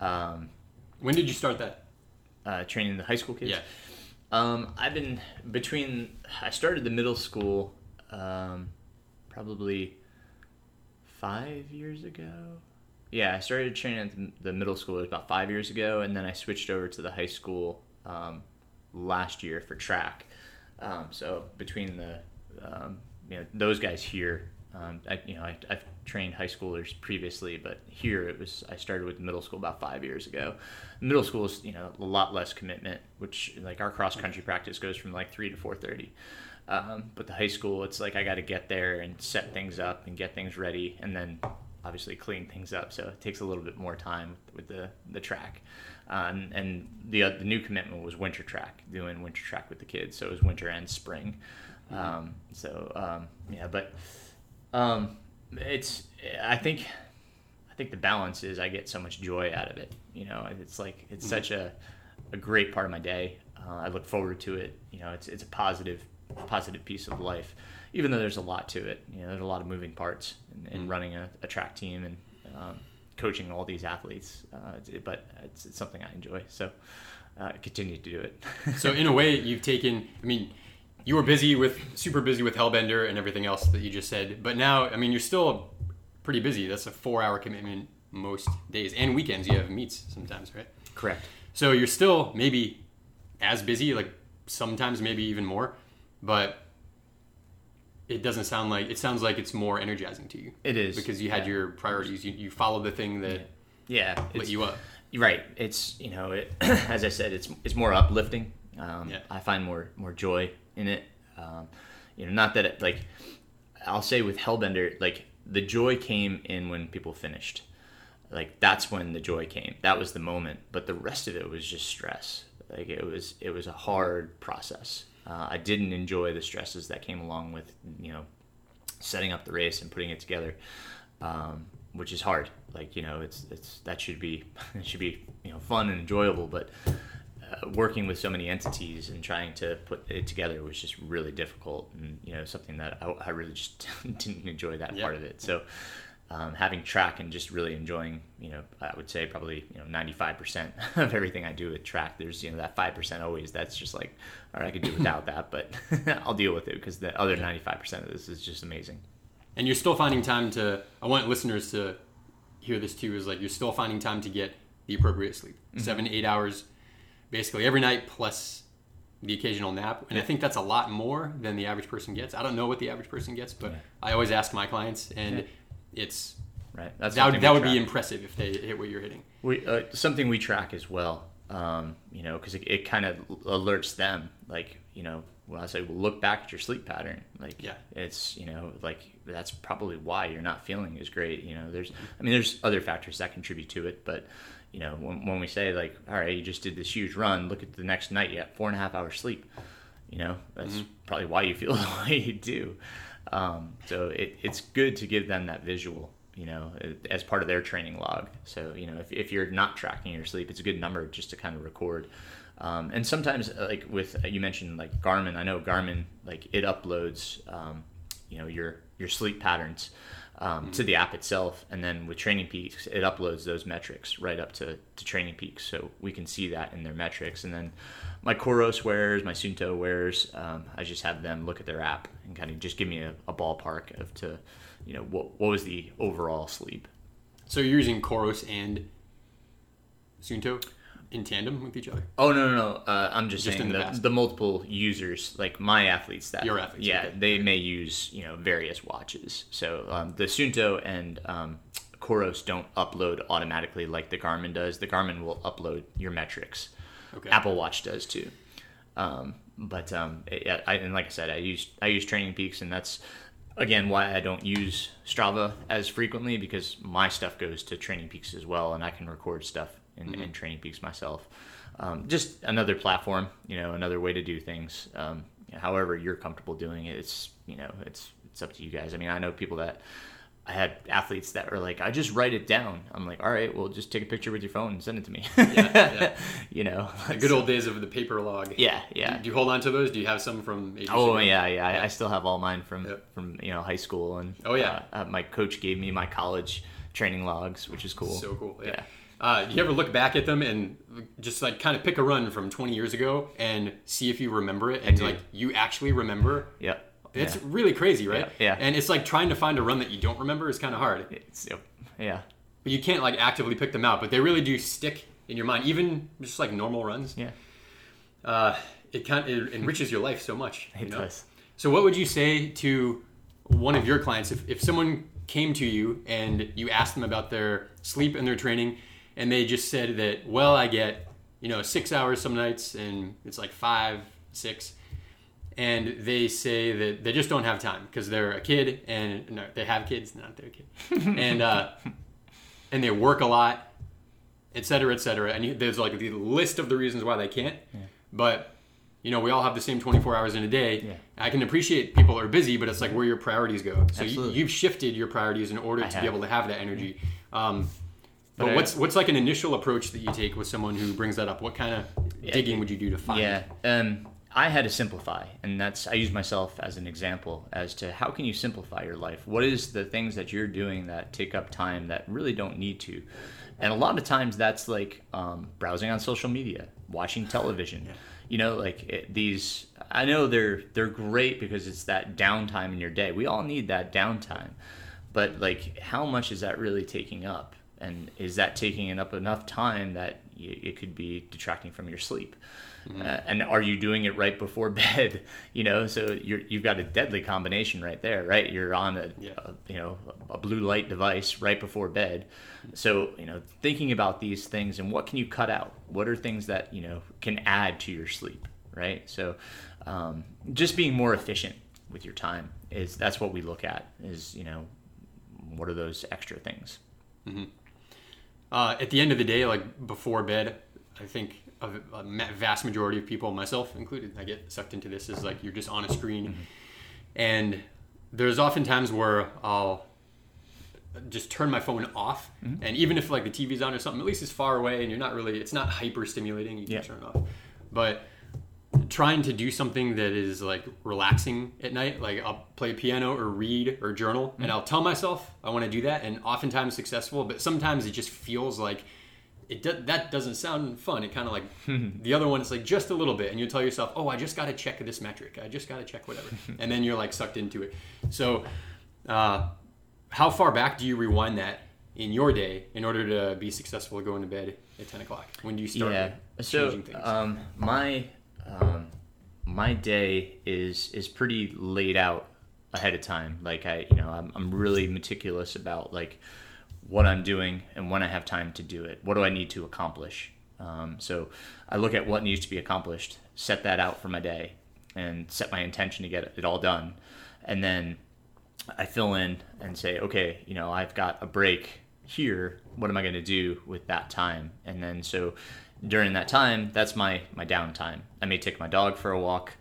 Um, When did you start that? uh, training the high school kids. Yeah. Um, I've been between. I started the middle school, um, probably five years ago. Yeah, I started training at the- middle school about five years ago, and then I switched over to the high school um, last year for track. Um, so between the um, you know those guys here, um, I, you know I, I've trained high schoolers previously, but here it was I started with the middle school about five years ago. Middle school is you know a lot less commitment, which like our cross country practice goes from like three to four thirty. Um, but the high school, it's like I got to get there and set things up and get things ready, and then obviously clean things up. So it takes a little bit more time with the the track. Um, and the uh, the new commitment was winter track, doing winter track with the kids. So it was winter and spring. Um, so um, yeah, but um, it's I think I think the balance is I get so much joy out of it. You know, it's like it's such a a great part of my day. Uh, I look forward to it. You know, it's it's a positive positive piece of life, even though there's a lot to it. You know, there's a lot of moving parts in, in running a, a, track team and um, coaching all these athletes. Uh, but it's, it's, something I enjoy. So uh, continue to do it. so in a way, you've taken. I mean, you were busy with super busy with Hellbender and everything else that you just said, but now, I mean, you're still pretty busy. That's a four-hour commitment most days and weekends. You have meets sometimes, right? Correct. So you're still maybe as busy, like sometimes maybe even more, but it doesn't sound like it sounds like it's more energizing to you. It is because you had yeah. your priorities. You you follow the thing that yeah, yeah lit you up. Right. It's you know it as I said it's it's more uplifting. Um, yeah. I find more more joy in it. Um, you know, not that it, like I'll say with Hellbender, like the joy came in when people finished. Like that's when the joy came. That was the moment. But the rest of it was just stress. Like it was it was a hard process. Uh, I didn't enjoy the stresses that came along with you know setting up the race and putting it together, um, which is hard. Like you know, it's it's that should be it should be you know fun and enjoyable, but uh, working with so many entities and trying to put it together was just really difficult, and you know something that I, I really just didn't enjoy that part of it. So um, having track and just really enjoying, you know, I would say probably you know 95% of everything I do with track. There's you know that 5% always that's just like, all right, I could do without that, but I'll deal with it because the other 95% of this is just amazing. And you're still finding time to. I want listeners to hear this too. Is like you're still finding time to get the appropriate sleep, mm-hmm. seven eight hours, basically every night plus the occasional nap. And I think that's a lot more than the average person gets. I don't know what the average person gets, but yeah. I always ask my clients and. Yeah it's right. That's that would, that would be impressive if they hit what you're hitting. We uh, something we track as well. Um, you know, because it, it kind of alerts them, like you know, when I say, well, look back at your sleep pattern. Like, yeah, it's you know, like that's probably why you're not feeling as great. You know, there's, I mean, there's other factors that contribute to it, but you know, when, when we say like, all right, you just did this huge run, look at the next night, you got four and a half hours sleep. You know, that's mm-hmm. probably why you feel the way you do. Um, so it, it's good to give them that visual, you know, as part of their training log. So, you know, if, if you're not tracking your sleep, it's a good number just to kind of record. Um, and sometimes, uh, like with uh, you mentioned, like Garmin, I know Garmin, like it uploads, um, you know, your your sleep patterns mm-hmm. to the app itself, and then with Training Peaks, it uploads those metrics right up to, to Training Peaks, so we can see that in their metrics. And then my Coros wearers, my Suunto wearers, um, I just have them look at their app and kind of just give me a, a ballpark of to, you know, what what was the overall sleep. So you're using Coros and Suunto in tandem with each other? Oh no no no! Uh, I'm just, just saying the, the, the, multiple users, like my athletes, that your athletes, yeah, okay. they may use you know various watches. So um, the Suunto and um, Coros don't upload automatically like the Garmin does. The Garmin will upload your metrics. Okay. Apple Watch does too. Um, but um, it, I, and like I said, I use I use Training Peaks, and that's again why I don't use Strava as frequently because my stuff goes to Training Peaks as well, and I can record stuff in, mm-hmm. in Training Peaks myself. Um, just another platform, you know, another way to do things. Um, however, you're comfortable doing it. It's you know, it's it's up to you guys. I mean, I know people that I had athletes that were like, I just write it down. I'm like, all right, well, just take a picture with your phone and send it to me. yeah, yeah. you know, the good old days of the paper log. Yeah, yeah. Do, do you hold on to those? Do you have some from? oh yeah, yeah, yeah, I still have all mine from yep. from you know high school and. Oh yeah. Uh, uh, my coach gave me my college training logs, which is cool. So cool. Yeah. yeah. Uh, do you ever look back at them and just like kind of pick a run from 20 years ago and see if you remember it and like you actually remember? Yep it's yeah. really crazy, right? Yeah, yeah, And it's like trying to find a run that you don't remember is kind of hard. It's, yeah. But you can't like actively pick them out, but they really do stick in your mind, even just like normal runs. Yeah. Uh, it kind of, it enriches your life so much. It know? does. So what would you say to one of your clients if, if someone came to you and you asked them about their sleep and their training and they just said that, well, I get, you know, six hours some nights and it's like five, six and they say that they just don't have time because they're a kid and no, they have kids, not their kid, and uh, and they work a lot, et cetera, et cetera. And you, there's like the list of the reasons why they can't, yeah. but you know we all have the same 24 hours in a day. Yeah. I can appreciate people are busy, but it's like where your priorities go. So you, have shifted your priorities in order I to have. be able to have that energy. Um, But I- what's what's like an initial approach that you take with someone who brings that up? What kind of digging would you do to find? Yeah, um, I had to simplify, and that's I use myself as an example as to how can you simplify your life. What is the things that you're doing that take up time that really don't need to, and a lot of times that's like um, browsing on social media, watching television. You know, like it, these. I know they're they're great because it's that downtime in your day. We all need that downtime, but like, how much is that really taking up? And is that taking up enough time that y- it could be detracting from your sleep? Uh, and are you doing it right before bed? You know, so you're, you've got a deadly combination right there, right? You're on a, Yeah. a you know a blue light device right before bed. So you know, thinking about these things and what can you cut out? What are things that you know can add to your sleep, right? So um, just being more efficient with your time is that's what we look at. Is you know, what are those extra things? Uh, at the end of the day, like before bed, I think a, a vast majority of people, myself included, I get sucked into this. Is like you're just on a screen, mm-hmm. and there's often times where I'll just turn my phone off, mm-hmm. and even if like the TV's on or something, at least it's far away, and you're not really, it's not hyper stimulating. You can Yeah. turn it off, but trying to do something that is like relaxing at night like i'll play piano or read or journal and mm-hmm. i'll tell myself i want to do that and oftentimes successful but sometimes it just feels like it do- that doesn't sound fun. It kind of like the other one is like just a little bit and you tell yourself oh i just got to check this metric. I just got to check whatever. And then you're like sucked into it. So uh, how far back do you rewind that in your day in order to be successful going to bed at 10 o'clock? When do you start yeah. So changing things? um, my um, my day is is pretty laid out ahead of time. Like I, you know, I'm I'm really meticulous about like what I'm doing and when I have time to do it. What do I need to accomplish? Um, so I look at what needs to be accomplished, set that out for my day, and set my intention to get it all done, and then I fill in and say, okay, you know, I've got a break here. What am I going to do with that time? And then so during that time, that's my my downtime. I may take my dog for a walk.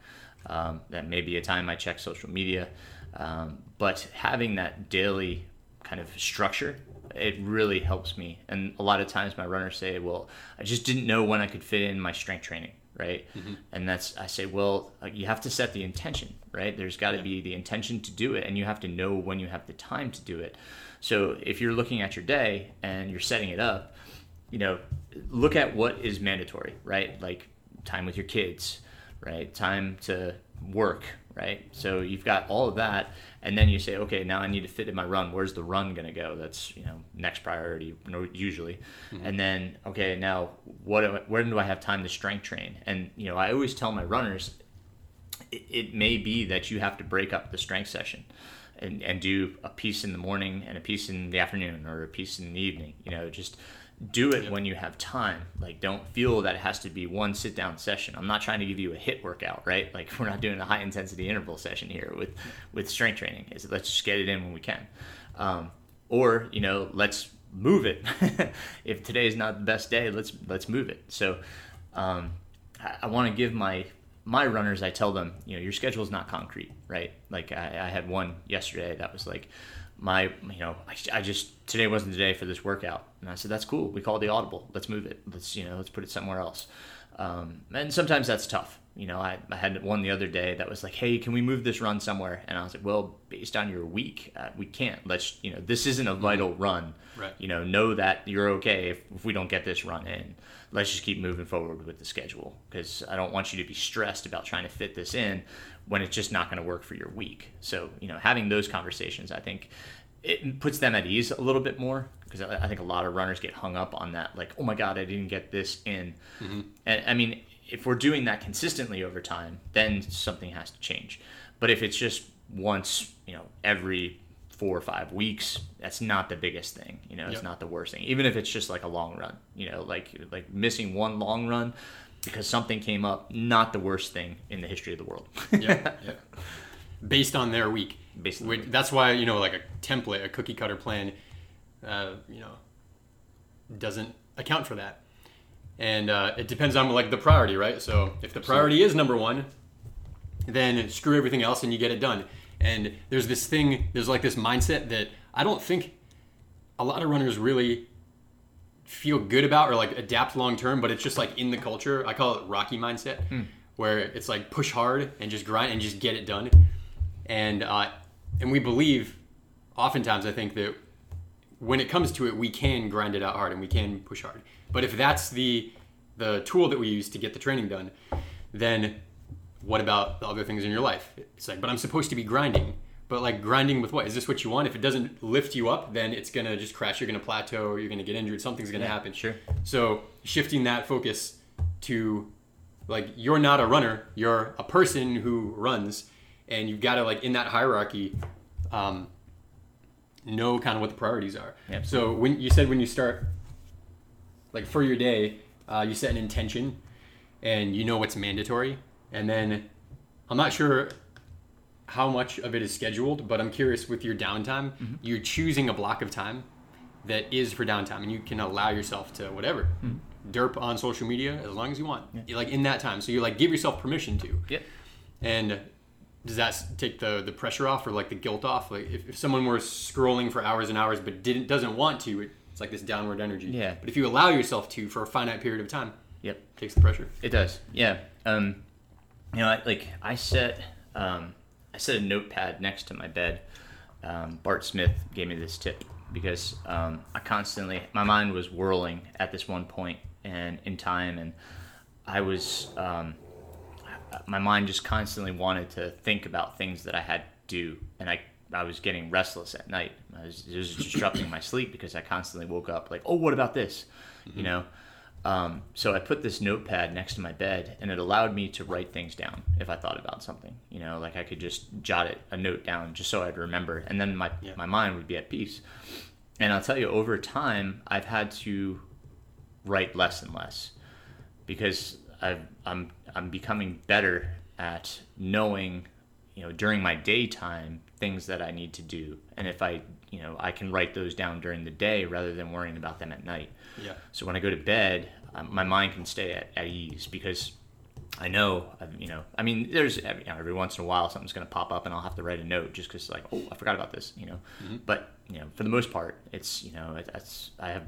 Um, that may be a time I check social media. Um, but having that daily kind of structure, it really helps me. And a lot of times my runners say, well, I just didn't know when I could fit in my strength training right? Mm-hmm. And that's I say, well, you have to set the intention, right? There's got to be the intention to do it, and you have to know when you have the time to do it. So if you're looking at your day and you're setting it up, you know, look at what is mandatory, right? Like time with your kids, right? Time to work, right? So you've got all of that, and then you say, okay, now I need to fit in my run. Where's the run going to go? That's you know next priority usually, mm-hmm. and then okay, now what? I- Where do I have time to strength train? And you know, I always tell my runners, it, it may be that you have to break up the strength session. And, and do a piece in the morning and a piece in the afternoon or a piece in the evening you know just do it when you have time. Like don't feel that it has to be one sit down session. I'm not trying to give you a hit workout right? Like we're not doing a high intensity interval session here with with strength training. Is let's just get it in when we can. Um, or you know let's move it. If today is not the best day let's let's move it. So um, I, I want to give my my runners I tell them you know your schedule is not concrete right? Like I, I had one yesterday that was like my you know I, I just today wasn't the day for this workout. And I said that's cool. We call it the audible. Let's move it. Let's you know let's put it somewhere else. Um, and sometimes that's tough. You know I, I had one the other day that was like hey can we move this run somewhere? And I was like well based on your week uh, we can't. Let's you know this isn't a vital run. Right. you know know that you're okay if, if we don't get this run in. Let's just keep moving forward with the schedule because i don't want you to be stressed about trying to fit this in when it's just not going to work for your week. So you know having those conversations i think it puts them at ease a little bit more because I, think a lot of runners get hung up on that like oh my god i didn't get this in. Mm-hmm. And i mean if we're doing that consistently over time then something has to change. But if it's just once you know every four or five weeks that's not the biggest thing you know it's Yep. not the worst thing even if it's just like a long run you know like like missing one long run because something came up not the worst thing in the history of the world yeah, yeah. Based on their week. Based on Which- their That's why you know, like a template, a cookie cutter plan, uh, you know, doesn't account for that. And uh, it depends on like the priority, right? So if the priority is number one, then screw everything else and you get it done. And there's this thing, there's like this mindset that I don't think a lot of runners really feel good about or like adapt long term, but it's just like in the culture. I call it Rocky mindset, where it's like push hard and just grind and just get it done. And uh, and we believe, oftentimes, I think that when it comes to it, we can grind it out hard and we can push hard. But if that's the the tool that we use to get the training done, then what about the other things in your life? It's like, but I'm supposed to be grinding. But like grinding with what? Is this what you want? If it doesn't lift you up, then it's gonna just crash. You're gonna plateau. You're gonna get injured. Something's gonna Yeah, happen. sure. So shifting that focus to like you're not a runner. You're a person who runs, and you've got to like in that hierarchy, um, know kind of what the priorities are. Yep. So when you said when you start, like for your day, uh, you set an intention, and you know what's mandatory, and then I'm not sure how much of it is scheduled, but I'm curious with your downtime, Mm-hmm. you're choosing a block of time that is for downtime, and you can allow yourself to whatever. Derp on social media as long as you want, like in that time. So you like give yourself permission to. Yep. And does that take the the pressure off or like the guilt off? Like if, if someone were scrolling for hours and hours but didn't doesn't want to, it, it's like this downward energy. Yeah. But if you allow yourself to for a finite period of time, Yep. it takes the pressure. It does. Yeah. Um, you know, I, like I set um, I set a notepad next to my bed. Um, Bart Smith gave me this tip because um, I constantly my mind was whirling at this one point and in time, and I was um, my mind just constantly wanted to think about things that I had to do, and I I was getting restless at night. I was, it was disrupting my sleep because I constantly woke up like, oh, what about this? You know. Um, so I put this notepad next to my bed, and it allowed me to write things down if I thought about something. You know, like I could just jot it a note down just so I'd remember, and then my Yeah. my mind would be at peace. And I'll tell you, over time, I've had to write less and less because I've, I'm I'm becoming better at knowing, you know, during my daytime things that I need to do, and if I, you know, I can write those down during the day rather than worrying about them at night. Yeah. So when I go to bed, um, my mind can stay at, at ease because I know, I've- you know, I mean, there's every, you know, every once in a while something's going to pop up and I'll have to write a note just because, like, oh, I forgot about this, you know. But you know, for the most part, it's you know, that's I have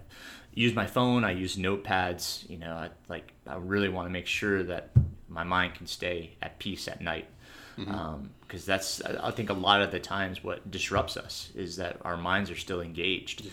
used my phone, I use notepads, you know, I like I really want to make sure that my mind can stay at peace at night. Mm-hmm. Um, because that's, I think, a lot of the times what disrupts us is that our minds are still engaged.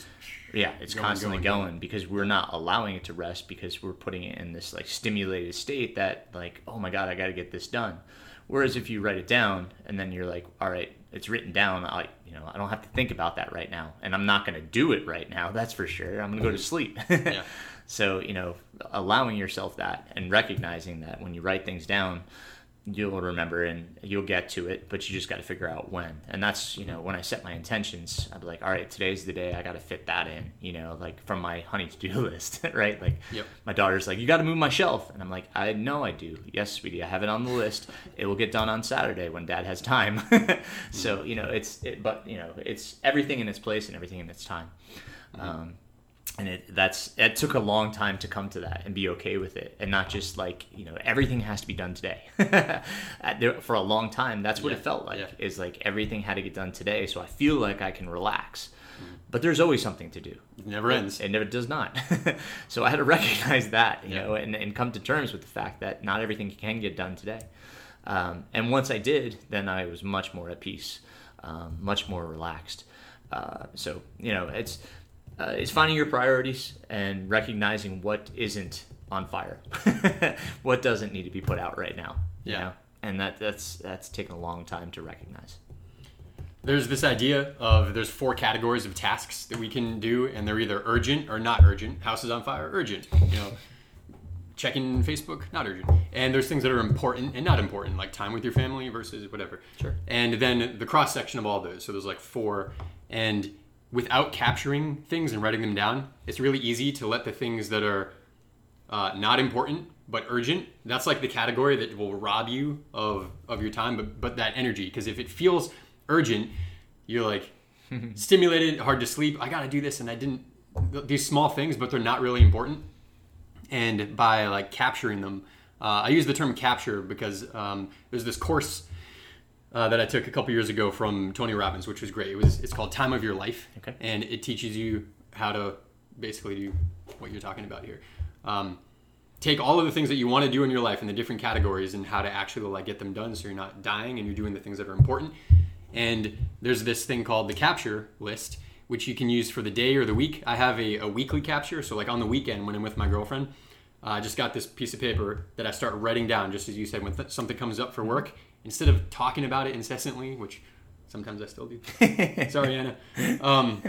Yeah, it's Going, constantly going, going, because we're not allowing it to rest because we're putting it in this like stimulated state that like oh my god I got to get this done. Whereas if you write it down and then you're like all right it's written down I you know I don't have to think about that right now and I'm not going to do it right now that's for sure I'm going to go to sleep. Yeah. So you know allowing yourself that and recognizing that when you write things down you'll remember and you'll get to it but you just got to figure out when. And that's you know when i set my intentions i'd be like all right today's the day i got to fit that in you know like from my honey to-do list right? Like Yep. my daughter's like you got to move my shelf. And i'm like i know i do. Yes sweetie i have it on the list. It will get done on saturday when dad has time. So you know it's it, but you know it's everything in its place and everything in its time. Um, and it that's it took a long time to come to that and be okay with it and not just like you know everything has to be done today for a long time that's what Yeah, it felt like yeah. is like everything had to get done today so i feel like i can relax Mm-hmm. but there's always something to do It never ends. it never does not so i had to recognize that you Yeah. know and, and come to terms with the fact that not everything can get done today um, and once i did then i was much more at peace um, much more relaxed uh, so you know it's uh, it's finding your priorities and recognizing what isn't on fire what doesn't need to be put out right now you Yeah. know? and that that's that's taken a long time to recognize There's this idea of there's four categories of tasks that we can do, and they're either urgent or not urgent. House is on fire, urgent. You know, checking Facebook, not urgent. And there's things that are important and not important, like time with your family versus whatever. Sure. And then the cross section of all those. So there's like four. And without capturing things and writing them down, it's really easy to let the things that are uh, not important but urgent. That's like the category that will rob you of of your time, but but that energy. Because if it feels urgent, you're like stimulated, hard to sleep. I got to do this, and I didn't. These small things, but they're not really important. And by like capturing them, uh, I use the term capture because um, there's this course uh, that I took a couple years ago from Tony Robbins, which was great. It was it's called Time of Your Life, Okay. and it teaches you how to basically do what you're talking about here. Um, take all of the things that you want to do in your life in the different categories and how to actually like get them done so you're not dying and you're doing the things that are important. And there's this thing called the capture list, which you can use for the day or the week. I have a, a weekly capture. So, like on the weekend when I'm with my girlfriend, uh, I just got this piece of paper that I start writing down, just as you said, when th- something comes up for work, instead of talking about it incessantly, which sometimes I still do. Sorry, Anna. Um,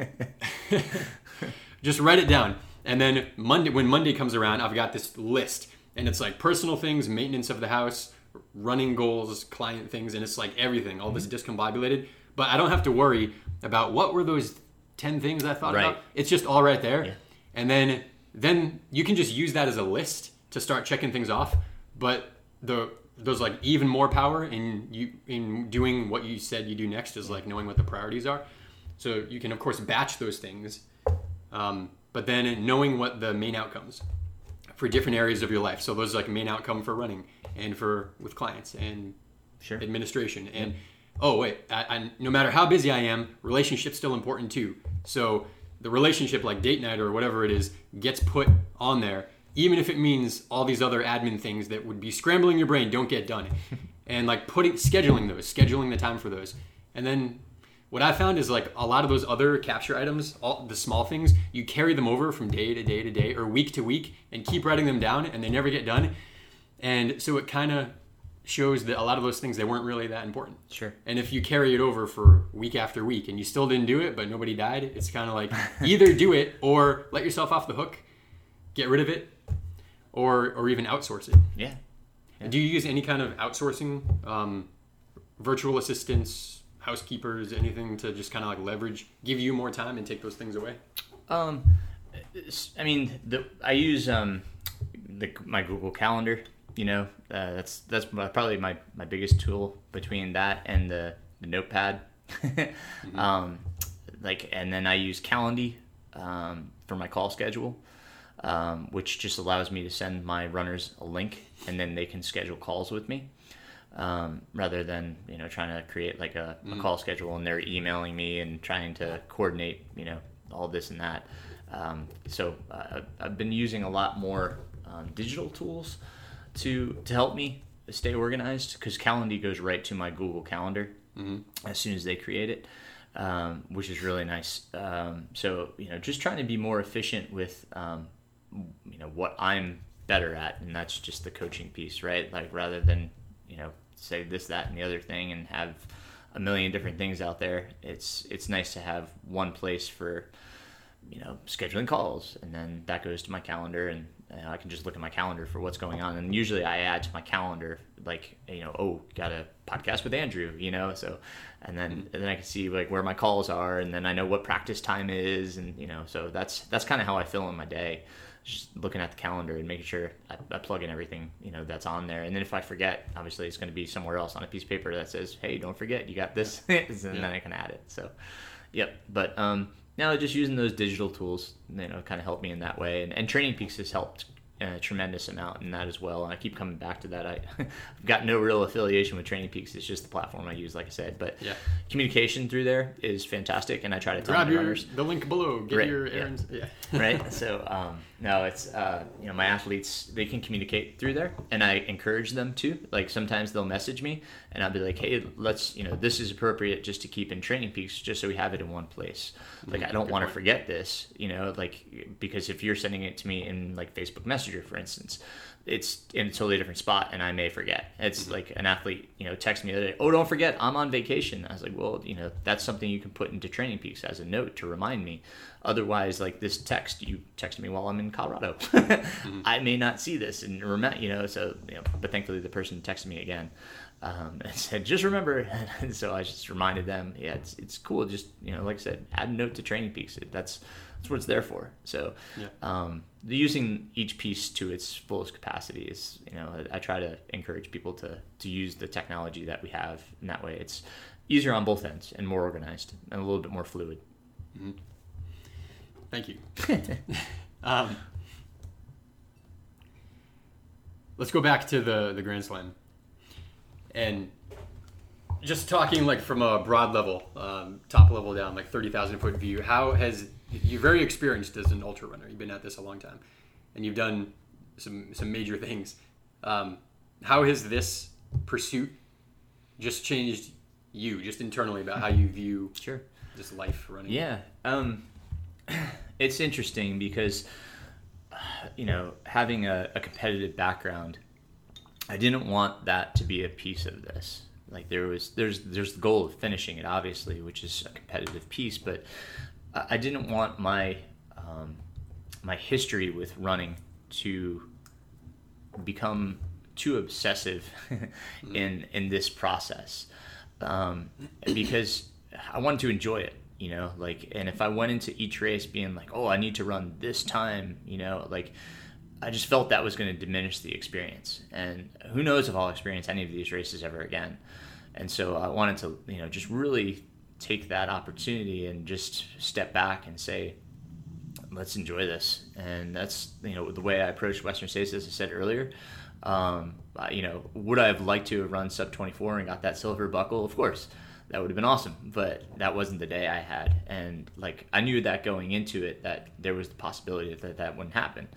just write it down. And then Monday, when Monday comes around, I've got this list, and it's like personal things, maintenance of the house, running goals, client things, and it's like everything, all this discombobulated. But I don't have to worry about what were those ten things I thought Right. about. It's just all right there. Yeah. And then then you can just use that as a list to start checking things off. But the there's like even more power in you in doing what you said you do next is like knowing what the priorities are. So you can of course batch those things, um, but then knowing what the main outcomes for different areas of your life. So those like main outcome for running and for with clients and Sure. administration and oh wait I, I, no matter how busy i am relationships still important too so the relationship like date night or whatever it is gets put on there even if it means all these other admin things that would be scrambling your brain don't get done. And like putting scheduling those scheduling the time for those. And then what i found is like a lot of those other capture items all the small things you carry them over from day to day to day or week to week and keep writing them down and they never get done. And so it kind of shows that a lot of those things they weren't really that important. Sure. and if you carry it over for week after week and you still didn't do it, but nobody died, it's kind of like either do it or let yourself off the hook, get rid of it, or or even outsource it. Yeah. Yeah. Do you use any kind of outsourcing, um, virtual assistants, housekeepers, anything to just kind of like leverage, give you more time and take those things away? Um, I mean, the, I use um, the, my Google Calendar. You know, uh, that's that's probably my, my biggest tool between that and the, the Notepad. um, like, and then I use Calendly um, for my call schedule, um, which just allows me to send my runners a link, and then they can schedule calls with me. Um, rather than you know trying to create like a, a call schedule and they're emailing me and trying to coordinate you know all this and that. Um, so uh, I've been using a lot more um, digital tools to to help me stay organized because Calendly goes right to my Google Calendar as soon as they create it, um, which is really nice. Um, so you know, just trying to be more efficient with um, you know what I'm better at, and that's just the coaching piece, right? Like rather than you know say this, that, and the other thing, and have a million different things out there. It's it's nice to have one place for you know scheduling calls, and then that goes to my calendar, and uh, I can just look at my calendar for what's going on. And usually I add to my calendar like you know oh got a podcast with Andrew, you know so. And then, and then I can see like where my calls are, and then I know what practice time is, and you know, so that's that's kind of how I fill in my day just looking at the calendar and making sure I, I plug in everything you know that's on there and then if i forget obviously it's going to be somewhere else on a piece of paper that says hey don't forget you got this and then i can add it so yep but um now just using those digital tools you know kind of help me in that way and, and training peaks has helped a tremendous amount in that as well and i keep coming back to that I, i've got no real affiliation with training peaks it's just the platform i use like i said but Yeah. communication through there is fantastic and i try to tell Grab your runners the link below. Get Right, your yeah. errands. Yeah. right? So um, no, it's uh, you know my athletes they can communicate through there, and I encourage them to. Like sometimes they'll message me, and I'll be like, hey, let's you know this is appropriate just to keep in training peaks, just so we have it in one place. Like I don't want to forget this, you know, like because if you're sending it to me in like Facebook Messenger, for instance. It's in a totally different spot, and I may forget. It's like an athlete, you know, texted me the other day. Oh, don't forget, I'm on vacation. I was like, well, you know, that's something you can put into Training Peaks as a note to remind me. Otherwise, like this text, you text me while I'm in Colorado. I may not see this and remember, you know. So, you know, but thankfully, the person texted me again um, and said, "Just remember." and so I just reminded them, yeah, it's it's cool. Just you know, like I said, add a note to Training Peaks. That's that's what it's there for. So, Yeah. um, using each piece to its fullest capacity is, you know, I, I try to encourage people to to use the technology that we have. In that way, it's easier on both ends and more organized and a little bit more fluid. Thank you. um, let's go back to the the Grand Slam, and just talking like from a broad level, um, top level down, like thirty thousand foot view. How has you're very experienced as an ultra runner. You've been at this a long time, and you've done some some major things. Um, how has this pursuit just changed you, just internally about how you view Sure. this life running? Yeah. Um, it's interesting because, you know, having a, a competitive background, I didn't want that to be a piece of this. Like there was, there's, there's the goal of finishing it, obviously, which is a competitive piece, but I didn't want my, um, my history with running to become too obsessive in in this process um, because I wanted to enjoy it, you know, like, and if I went into each race being like, oh, I need to run this time, you know, like, I just felt that was going to diminish the experience. And who knows if I'll experience any of these races ever again. And so I wanted to, you know, just really take that opportunity and just step back and say, let's enjoy this. And that's, you know, the way I approached Western States, as I said earlier. Um, you know, would I have liked to have run sub 24 and got that silver buckle? Of course, that would have been awesome. But that wasn't the day I had, and like I knew that going into it that there was the possibility that that wouldn't happen.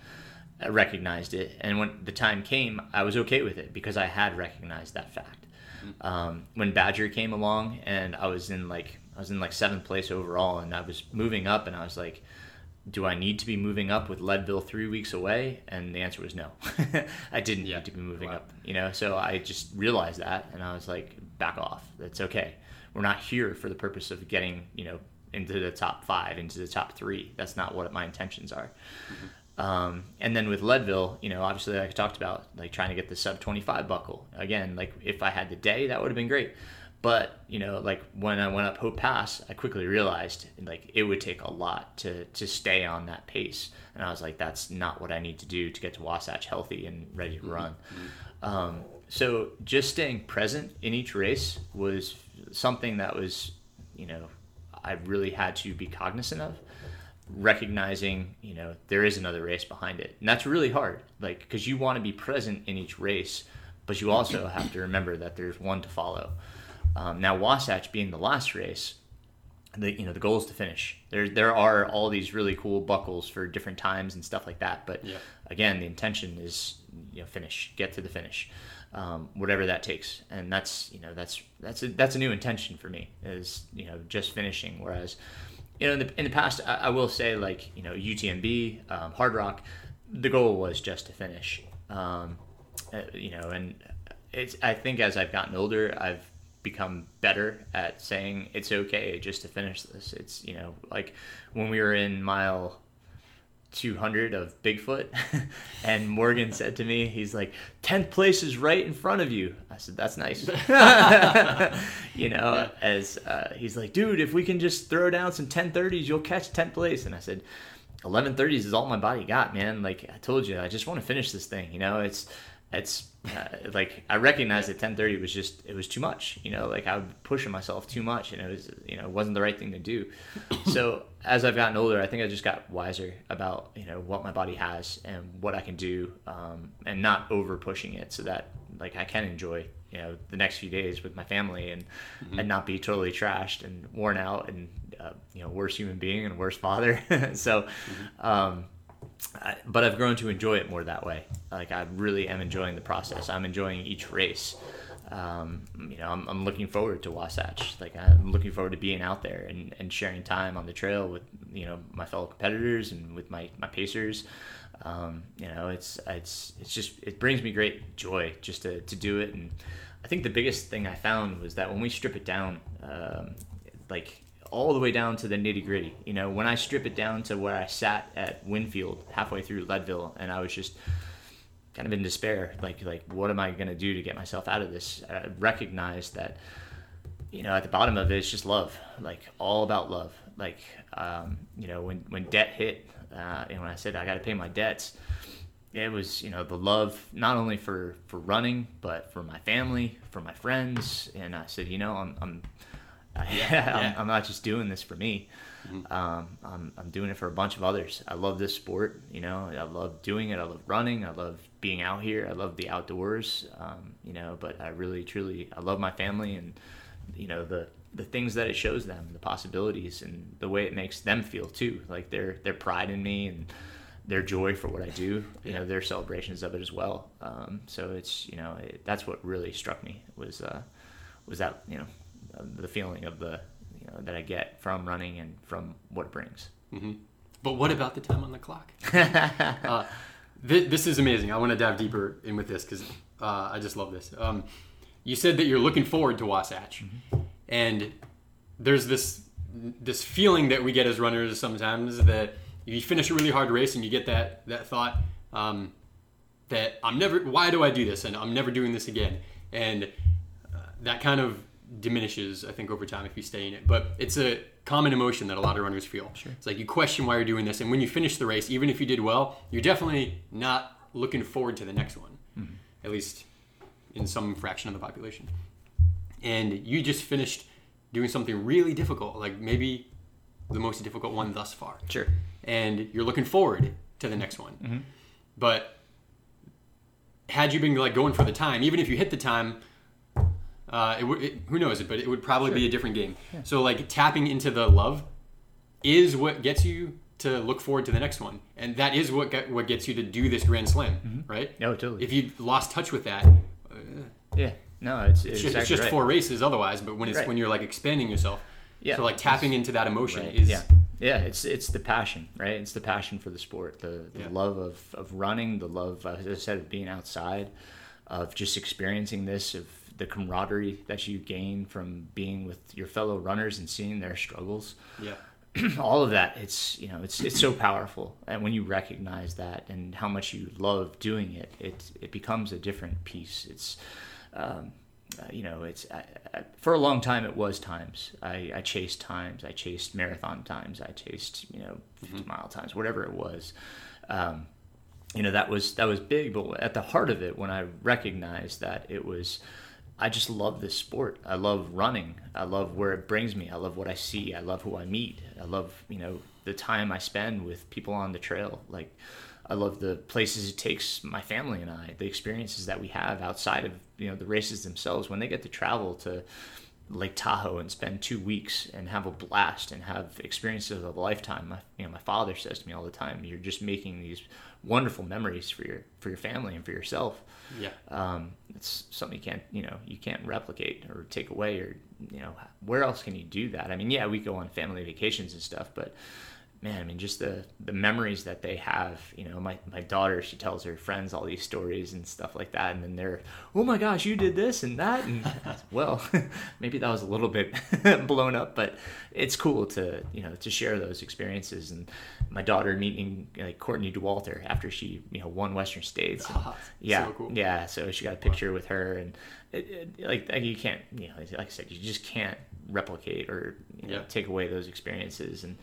I recognized it, and when the time came, I was okay with it because I had recognized that fact. Um, when Badger came along, and I was in like I was in like seventh place overall, and I was moving up, and I was like do I need to be moving up with Leadville three weeks away? And the answer was no. I didn't Yeah. need to be moving Wow. up, you know. So I just realized that, and I was like, back off. That's okay. We're not here for the purpose of getting, you know, into the top five, into the top three. That's not what my intentions are. Um, and then with Leadville, you know, obviously, like I talked about, like trying to get the sub 25 buckle. Again, like if I had the day, that would have been great. But, you know, like when I went up Hope Pass, I quickly realized like it would take a lot to, to stay on that pace. And I was like, that's not what I need to do to get to Wasatch healthy and ready to run. Um, so just staying present in each race was something that was, you know, I really had to be cognizant of recognizing you know there is another race behind it. And that's really hard like because you want to be present in each race but you also have to remember that there's one to follow. Um, now wasatch being the last race the you know the goal is to finish. There there are all these really cool buckles for different times and stuff like that but Yeah. again the intention is you know finish get to the finish um, whatever that takes. And that's you know that's that's a, that's a new intention for me is you know just finishing. Whereas you know in the, in the past I, I will say like you know UTMB um, Hardrock the goal was just to finish. Um, uh, you know and it's I think as I've gotten older I've become better at saying it's okay just to finish this. It's you know like when we were in mile 200 of Bigfoot. and Morgan said to me, he's like, 10th place is right in front of you. I said, that's nice. you know, as uh, he's like, dude, if we can just throw down some 1030s, you'll catch 10th place. And I said, 1130s is all my body got, man. Like I told you, I just want to finish this thing. You know, it's, it's uh, like I recognized that 1030 was just it was too much. You know, like I was pushing myself too much, and it was you know it wasn't the right thing to do. so as I've gotten older, I think I just got wiser about you know what my body has and what I can do, um, and not over pushing it, so that like I can enjoy you know the next few days with my family and and not be totally trashed and worn out and uh, you know worse human being and worse father. so. Um, I, but I've grown to enjoy it more that way. Like I really am enjoying the process. I'm enjoying each race. Um, you know, I'm, I'm looking forward to Wasatch. Like I'm looking forward to being out there and, and sharing time on the trail with you know my fellow competitors and with my my pacers. Um, you know, it's it's it's just it brings me great joy just to, to do it. And I think the biggest thing I found was that when we strip it down, um, like all the way down to the nitty gritty. You know, when I strip it down to where I sat at Winfield halfway through Leadville, and I was just kind of in despair, like like what am I gonna do to get myself out of this? I recognized that, you know, at the bottom of it, it's just love, like all about love. Like, um, you know, when when debt hit, uh, and when I said I got to pay my debts, it was you know the love not only for for running, but for my family, for my friends, and I said, you know, I'm. I'm yeah. I'm, I'm not just doing this for me. Um, I'm, I'm doing it for a bunch of others. I love this sport. You know, I love doing it. I love running. I love being out here. I love the outdoors. Um, you know, but I really, truly, I love my family and, you know, the the things that it shows them, the possibilities, and the way it makes them feel too. Like their their pride in me and their joy for what I do. You know, their celebrations of it as well. Um, so it's you know it, that's what really struck me was uh, was that you know the feeling of the you know that I get from running and from what it brings. Mm-hmm. But what about the time on the clock? uh, th- this is amazing. I want to dive deeper in with this because uh, I just love this. Um, you said that you're looking forward to Wasatch, mm-hmm. and there's this this feeling that we get as runners sometimes that if you finish a really hard race and you get that that thought um, that I'm never. Why do I do this? And I'm never doing this again. And uh, that kind of diminishes, I think, over time if you stay in it. But it's a common emotion that a lot of runners feel. Sure. It's like you question why you're doing this, and when you finish the race, even if you did well, you're definitely not looking forward to the next one. Mm-hmm. At least in some fraction of the population. And you just finished doing something really difficult, like maybe the most difficult one thus far. Sure. And you're looking forward to the next one. Mm-hmm. But had you been like going for the time, even if you hit the time, uh, it would. Who knows it? But it would probably sure. be a different game. Yeah. So like tapping into the love is what gets you to look forward to the next one, and that is what get, what gets you to do this Grand Slam, mm-hmm. right? No, totally. If you lost touch with that, uh, yeah, no, it's it's, it's just, it's just right. four races otherwise. But when it's right. when you're like expanding yourself, yeah. So like tapping into that emotion right. is yeah. Yeah, it's it's the passion, right? It's the passion for the sport, the, the yeah. love of, of running, the love, as I said, of being outside, of just experiencing this, of the camaraderie that you gain from being with your fellow runners and seeing their struggles. Yeah. all of that it's you know it's it's so powerful and when you recognize that and how much you love doing it it it becomes a different piece it's um, uh, you know it's I, I, for a long time it was times I, I chased times I chased marathon times I chased you know 50 mm-hmm. mile times whatever it was um, you know that was that was big but at the heart of it when I recognized that it was I just love this sport. I love running. I love where it brings me. I love what I see. I love who I meet. I love, you know, the time I spend with people on the trail. Like I love the places it takes my family and I, the experiences that we have outside of, you know, the races themselves when they get to travel to Lake Tahoe and spend 2 weeks and have a blast and have experiences of a lifetime. My, you know, my father says to me all the time, you're just making these wonderful memories for your for your family and for yourself. Yeah. Um, it's something you can't you know you can't replicate or take away or you know where else can you do that? I mean, yeah, we go on family vacations and stuff, but man, I mean, just the the memories that they have. You know, my my daughter, she tells her friends all these stories and stuff like that, and then they're, oh my gosh, you did this and that, and well, maybe that was a little bit blown up, but it's cool to you know to share those experiences. And my daughter meeting like Courtney Dauwalter after she you know won Western States. And, oh, yeah, so cool. yeah. So she got a picture with her, and it, it, like, like you can't you know like I said, you just can't replicate or you know, yeah. take away those experiences and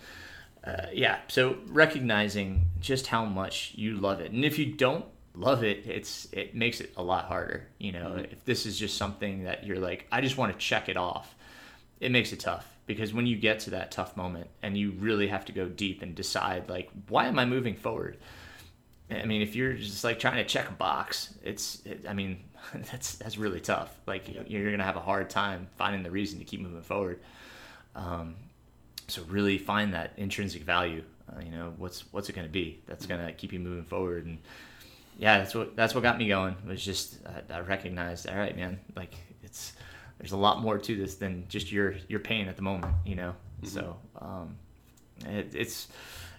uh, yeah, so recognizing just how much you love it, and if you don't love it, it's it makes it a lot harder. You know, mm-hmm. if this is just something that you're like, I just want to check it off, it makes it tough because when you get to that tough moment and you really have to go deep and decide like, why am I moving forward? I mean, if you're just like trying to check a box, it's, it, I mean, that's that's really tough. Like you're gonna have a hard time finding the reason to keep moving forward. Um, so really find that intrinsic value. Uh, you know, what's what's it going to be that's going to keep you moving forward? And yeah, that's what that's what got me going. Was just uh, I recognized, all right, man, like it's there's a lot more to this than just your your pain at the moment. You know, mm-hmm. so um, it, it's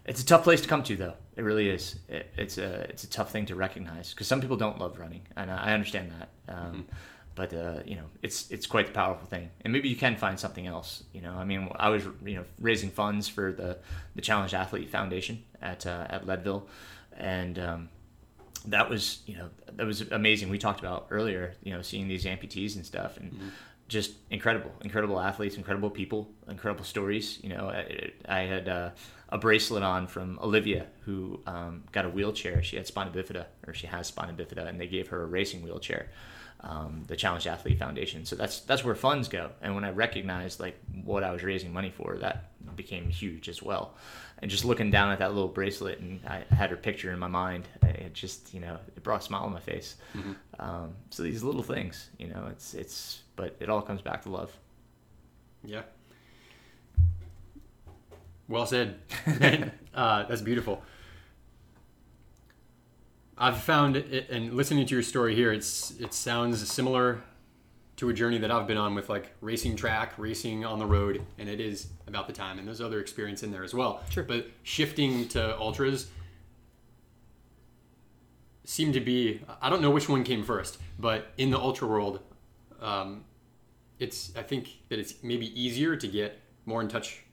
it's a tough place to come to though. It really is. It, it's a it's a tough thing to recognize because some people don't love running, and I understand that. Um, mm-hmm but uh, you know it's it's quite the powerful thing. And maybe you can find something else you know. I mean i was you know raising funds for the the challenged athlete foundation at uh, at leadville. And um, that was you know that was amazing. We talked about earlier you know seeing these amputees and stuff and mm-hmm. just incredible incredible athletes incredible people incredible stories. You know i, I had uh, a bracelet on from olivia who um, got a wheelchair. She had spina bifida or she has spina bifida and they gave her a racing wheelchair um, the Challenge Athlete Foundation. So that's that's where funds go. And when I recognized like what I was raising money for, that became huge as well. And just looking down at that little bracelet, and I had her picture in my mind. It just you know it brought a smile on my face. Mm-hmm. Um, so these little things, you know, it's it's but it all comes back to love. Yeah. Well said. uh, that's beautiful. I've found it, and listening to your story here, it's it sounds similar to a journey that I've been on with like racing track, racing on the road, and it is about the time. And there's other experience in there as well. Sure. But shifting to ultras seemed to be I don't know which one came first, but in the ultra world, um, it's I think that it's maybe easier to get more in touch,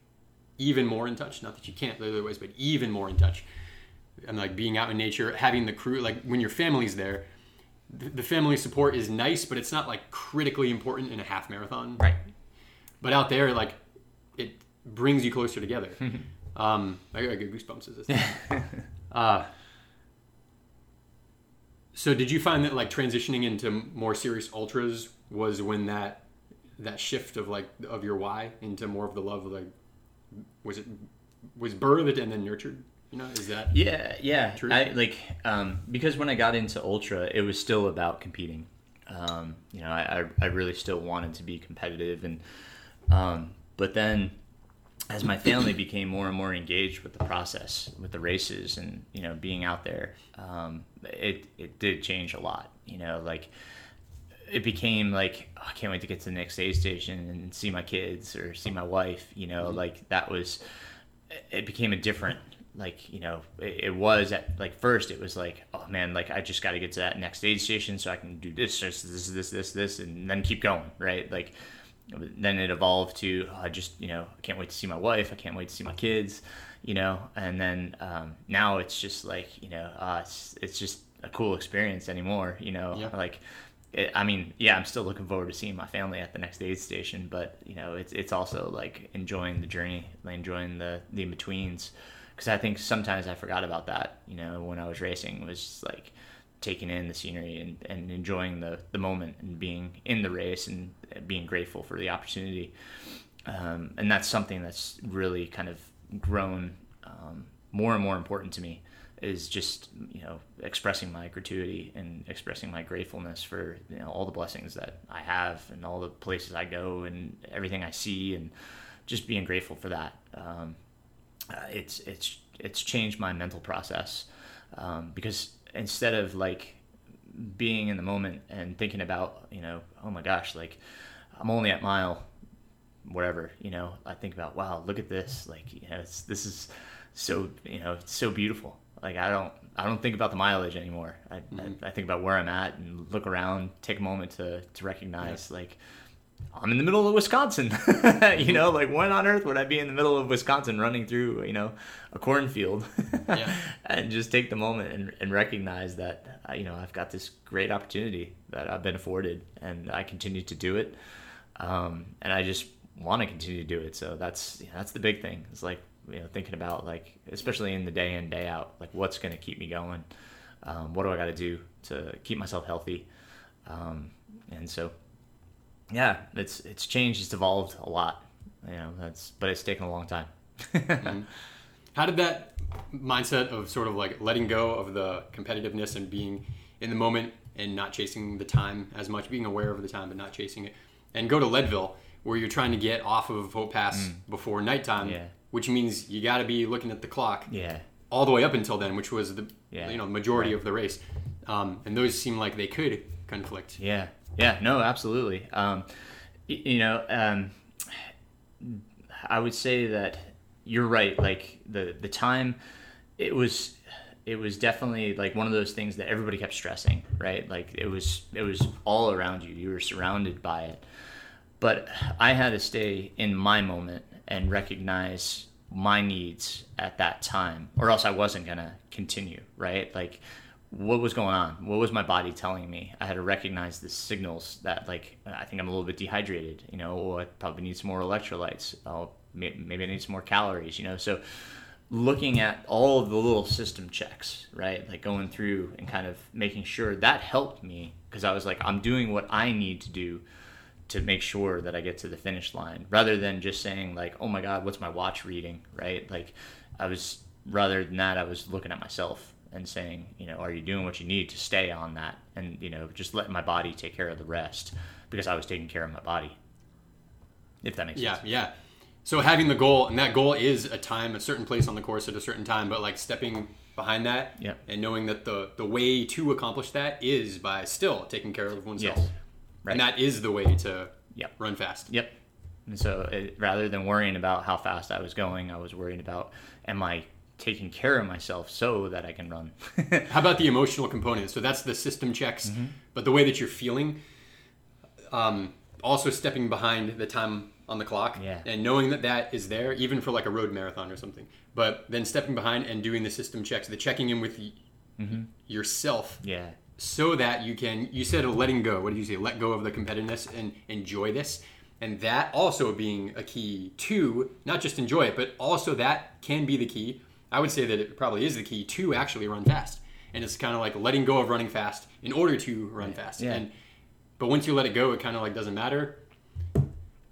even more in touch. Not that you can't the other ways, but even more in touch. And like being out in nature, having the crew, like when your family's there, the, the family support is nice, but it's not like critically important in a half marathon. Right. But out there, like it brings you closer together. um, I, I get goosebumps as this. uh, so did you find that like transitioning into more serious ultras was when that that shift of like of your why into more of the love of like was it was birthed and then nurtured? You know, is that Yeah, yeah. True. I like um, because when I got into ultra, it was still about competing. Um, you know, I, I really still wanted to be competitive, and um, but then as my family became more and more engaged with the process, with the races, and you know, being out there, um, it it did change a lot. You know, like it became like oh, I can't wait to get to the next aid station and see my kids or see my wife. You know, like that was it became a different like you know it, it was at like first it was like oh man like I just got to get to that next aid station so I can do this this this this this this and then keep going right? Like then it evolved to oh, I just you know I can't wait to see my wife I can't wait to see my kids you know? And then um, now it's just like you know uh, it's it's just a cool experience anymore you know? Yeah. like it, I mean, yeah, I'm still looking forward to seeing my family at the next aid station, but you know, it's it's also like enjoying the journey, like enjoying the the in betweens, because I think sometimes I forgot about that. You know, when I was racing, was like taking in the scenery and, and enjoying the the moment and being in the race and being grateful for the opportunity. Um, and that's something that's really kind of grown um, more and more important to me is just you know expressing my gratuity and expressing my gratefulness for you know all the blessings that I have and all the places I go and everything I see and just being grateful for that. Um, uh, it's it's it's changed my mental process um, because instead of like being in the moment and thinking about you know oh my gosh like I'm only at mile whatever you know I think about wow look at this like you know it's this is so you know it's so beautiful. Like I don't I don't think about the mileage anymore. I, I, I think about where I'm at and look around take a moment to to recognize like I'm in the middle of Wisconsin. you know, like when on earth would I be in the middle of Wisconsin running through, you know, a cornfield Yeah. and just take the moment and, and recognize that, uh, you know, I've got this great opportunity that I've been afforded and I continue to do it. Um, and I just want to continue to do it. So that's, you know, that's the big thing. It's like, you know, thinking about like, especially in the day in, day out, like what's going to keep me going? Um, what do I got to do to keep myself healthy? Um, and so, yeah, it's it's changed, it's evolved a lot. You know, that's but it's taken a long time. How did that mindset of sort of like letting go of the competitiveness and being in the moment and not chasing the time as much, being aware of the time but not chasing it, and go to Leadville where you're trying to get off of Hope Pass before nighttime, Yeah. which means you got to be looking at the clock yeah, all the way up until then, which was the Yeah. you know majority of the race, um, and those seem like they could conflict. yeah, yeah. No, absolutely. Um, y- you know, um, I would say that you're right. Like the the time, it was it was definitely like one of those things that everybody kept stressing. Right, like it was it was all around you. You were surrounded by it. but I had to stay in my moment and recognize my needs at that time, or else I wasn't gonna continue. Right, like what was going on? What was my body telling me? I had to recognize the signals that, like, I think I'm a little bit dehydrated. You know, or I probably need some more electrolytes. May- maybe I need some more calories. You know, so looking at all of the little system checks, right? Like going through and kind of making sure that helped me because I was like, I'm doing what I need to do to make sure that I get to the finish line rather than just saying like, oh my God, what's my watch reading, right? Like I was, rather than that, I was looking at myself and saying, you know, are you doing what you need to stay on that? And, you know, just letting my body take care of the rest because I was taking care of my body. if that makes Yeah, sense. yeah. Yeah. So having the goal, and that goal is a time, a certain place on the course at a certain time, but like stepping behind that Yep. and knowing that the the way to accomplish that is by still taking care of oneself. Yes. Right. And that is the way to Yep. run fast. Yep. And so it, rather than worrying about how fast I was going, I was worrying about am I taking care of myself so that I can run. How about the emotional component? So that's the system checks, Mm-hmm. but the way that you're feeling, um, also stepping behind the time on the clock Yeah. and knowing that that is there, even for like a road marathon or something. But then stepping behind and doing the system checks, the checking in with y- Mm-hmm. yourself, yeah. so that you can. You said letting go. What did you say? Let go of the competitiveness and enjoy this. And that also being a key to not just enjoy it, but also that can be the key. I would say that it probably is the key to actually run fast. And it's kind of like letting go of running fast in order to run fast. Yeah. And but once you let it go, it kind of like doesn't matter.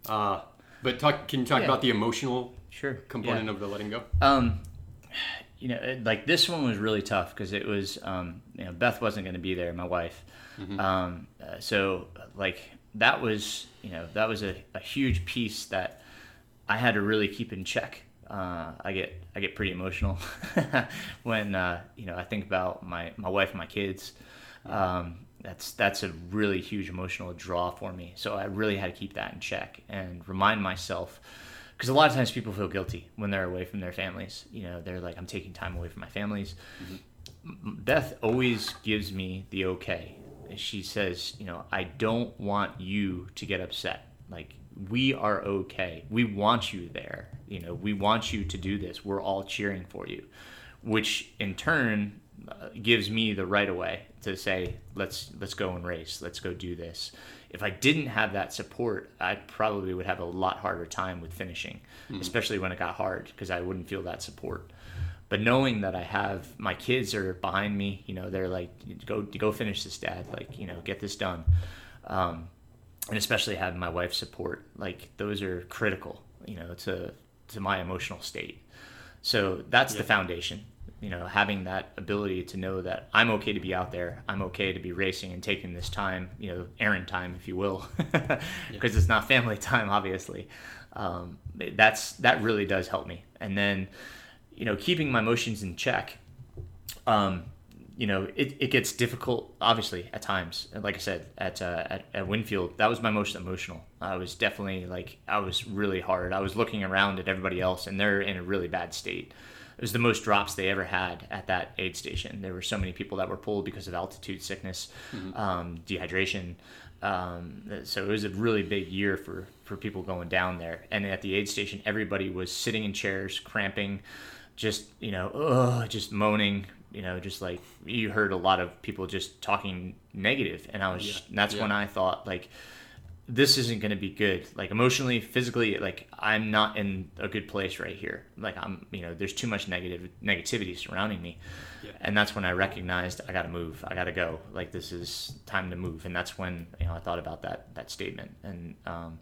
Uh, but talk. Can you talk Yeah. about the emotional Sure. component Yeah. of the letting go? Um, you know, it- like this one was really tough because it was, um, you know, Beth wasn't going to be there, my wife. Um, uh, so like that was, you know, that was a, a huge piece that I had to really keep in check. Uh, I get I get pretty emotional when uh, you know I think about my, my wife and my kids. Um, that's that's a really huge emotional draw for me. So I really had to keep that in check and remind myself because a lot of times people feel guilty when they're away from their families. You know, they're like, I'm taking time away from my families. M- Beth always gives me the okay. She says, you know, I don't want you to get upset. Like, we are okay. We want you there. You know, we want you to do this. We're all cheering for you, which in turn uh, gives me the right away to say, let's let's go and race. Let's go do this. If I didn't have that support, I probably would have a lot harder time with finishing, especially when it got hard because I wouldn't feel that support but knowing that I have my kids are behind me, you know, they're like, go go finish this, dad. Like, you know, get this done. Um, and especially having my wife's support, like those are critical, you know, to to my emotional state. So that's the foundation. You know, having that ability to know that I'm okay to be out there, I'm okay to be racing and taking this time, you know, errand time, if you will, because it's not family time, obviously. Um, that's that really does help me. And then, you know, keeping my emotions in check. Um, you know, it, it gets difficult, obviously, at times. And Like I said, at, uh, at at Winfield, that was my most emotional. I was definitely like, I was really hard. I was looking around at everybody else, and they're in a really bad state. It was the most drops they ever had at that aid station. There were so many people that were pulled because of altitude sickness, um, dehydration. Um, so it was a really big year for, for people going down there. And at the aid station, everybody was sitting in chairs, cramping, just you know, ugh, just moaning. You know, just like you heard a lot of people just talking negative, and I was. Yeah. and that's Yeah. when I thought like, this isn't going to be good. Like emotionally, physically, like I'm not in a good place right here. Like I'm, you know, there's too much negative negativity surrounding me, Yeah. and that's when I recognized I got to move. I got to go. Like this is time to move, and that's when you know I thought about that that statement, and um,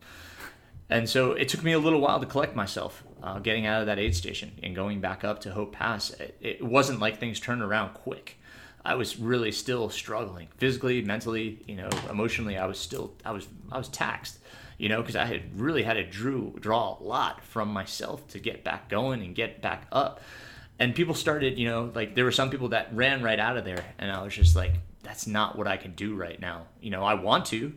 and so it took me a little while to collect myself, uh, getting out of that aid station and going back up to Hope Pass. It, it wasn't like things turned around quick. I was really still struggling physically, mentally, you know, emotionally. I was still, I was, I was taxed, you know, because I had really had to drew, draw a lot from myself to get back going and get back up. And people started, you know, like there were some people that ran right out of there, and I was just like, that's not what I can do right now. You know, I want to,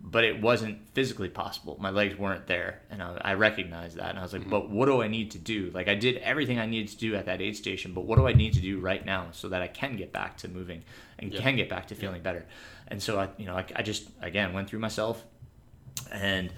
but it wasn't physically possible. My legs weren't there, and I, I recognized that. And I was like, mm-hmm. "But what do I need to do? Like, I did everything I needed to do at that aid station, but what do I need to do right now so that I can get back to moving and Yeah. can get back to feeling better?" And so I, you know, I, I just again went through myself and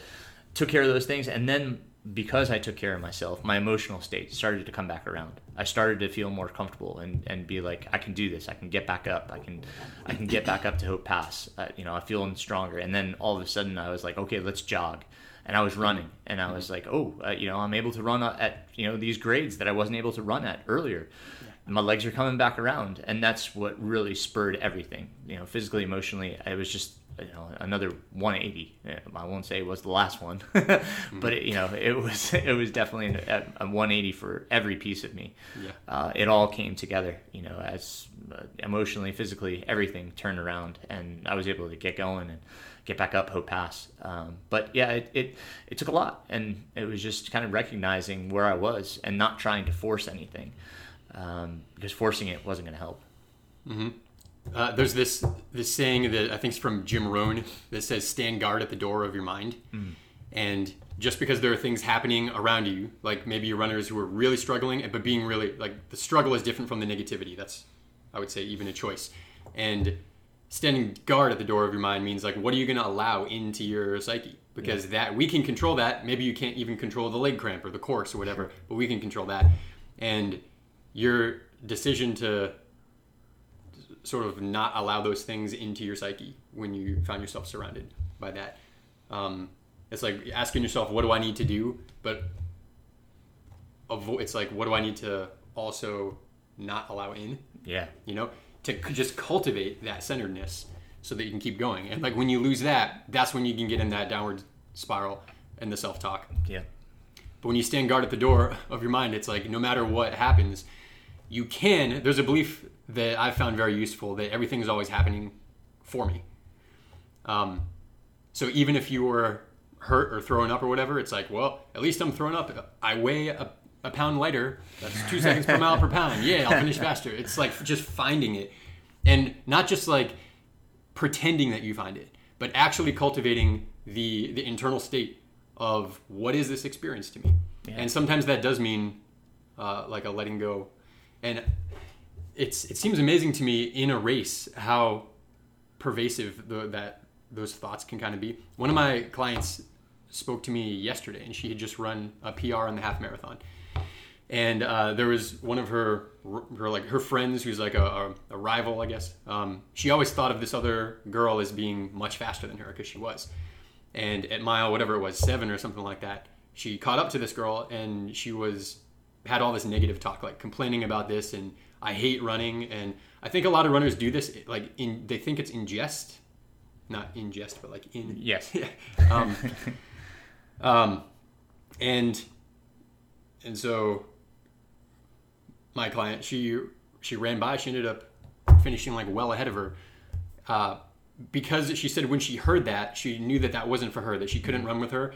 took care of those things, and then because I took care of myself, my emotional state started to come back around. I started to feel more comfortable and, and be like, I can do this. I can get back up. I can, I can get back up to Hope Pass. Uh, you know, I'm feeling stronger. And then all of a sudden, I was like, okay, let's jog. And I was running, and I was like, oh, uh, you know, I'm able to run at you know these grades that I wasn't able to run at earlier. My legs are coming back around, and that's what really spurred everything. You know, physically, emotionally, it was just you know another 180. I won't say it was the last one, but it, you know it was it was definitely a, a 180 for every piece of me. Yeah. Uh, it all came together, you know, as uh, emotionally, physically, everything turned around, and I was able to get going and get back up Hope Pass. Um, but yeah, it, it it took a lot, and it was just kind of recognizing where I was and not trying to force anything, um, because forcing it wasn't going to help. Uh, there's this this saying that I think is from Jim Rohn that says stand guard at the door of your mind. And just because there are things happening around you, like maybe you're runners who are really struggling, but being really like the struggle is different from the negativity. That's I would say even a choice. And standing guard at the door of your mind means like what are you going to allow into your psyche? Because that we can control that. Maybe you can't even control the leg cramp or the course or whatever, but we can control that. And your decision to sort of not allow those things into your psyche when you found yourself surrounded by that. Um, it's like asking yourself, what do I need to do? But avo- it's like, what do I need to also not allow in? Yeah, You know, to c- just cultivate that centeredness so that you can keep going. And like when you lose that, that's when you can get in that downward spiral and the self talk. yeah, But when you stand guard at the door of your mind, it's like no matter what happens, you can. There's a belief that I've found very useful that everything is always happening for me. Um, so even if you were hurt or thrown up or whatever, it's like, well, at least I'm thrown up. I weigh a, a pound lighter. That's two seconds per mile per pound. Yeah, I'll finish faster. It's like just finding it, and not just like pretending that you find it, but actually cultivating the the internal state of what is this experience to me. Yeah. And sometimes that does mean uh, like a letting go, and it's it seems amazing to me in a race how pervasive the, that those thoughts can kind of be. One of my clients spoke to me yesterday, and she had just run a PR in the half marathon, and uh, there was one of her her like her friends who's like a, a, a rival, I guess. Um, she always thought of this other girl as being much faster than her because she was, and at mile whatever it was seven or something like that, she caught up to this girl, and she was had all this negative talk, like complaining about this and I hate running. And I think a lot of runners do this, like in they think it's in jest, not in jest, but like in. Yes, um, um, and and so my client she she ran by she ended up finishing like well ahead of her. Uh, because she said when she heard that she knew that that wasn't for her that she couldn't run with her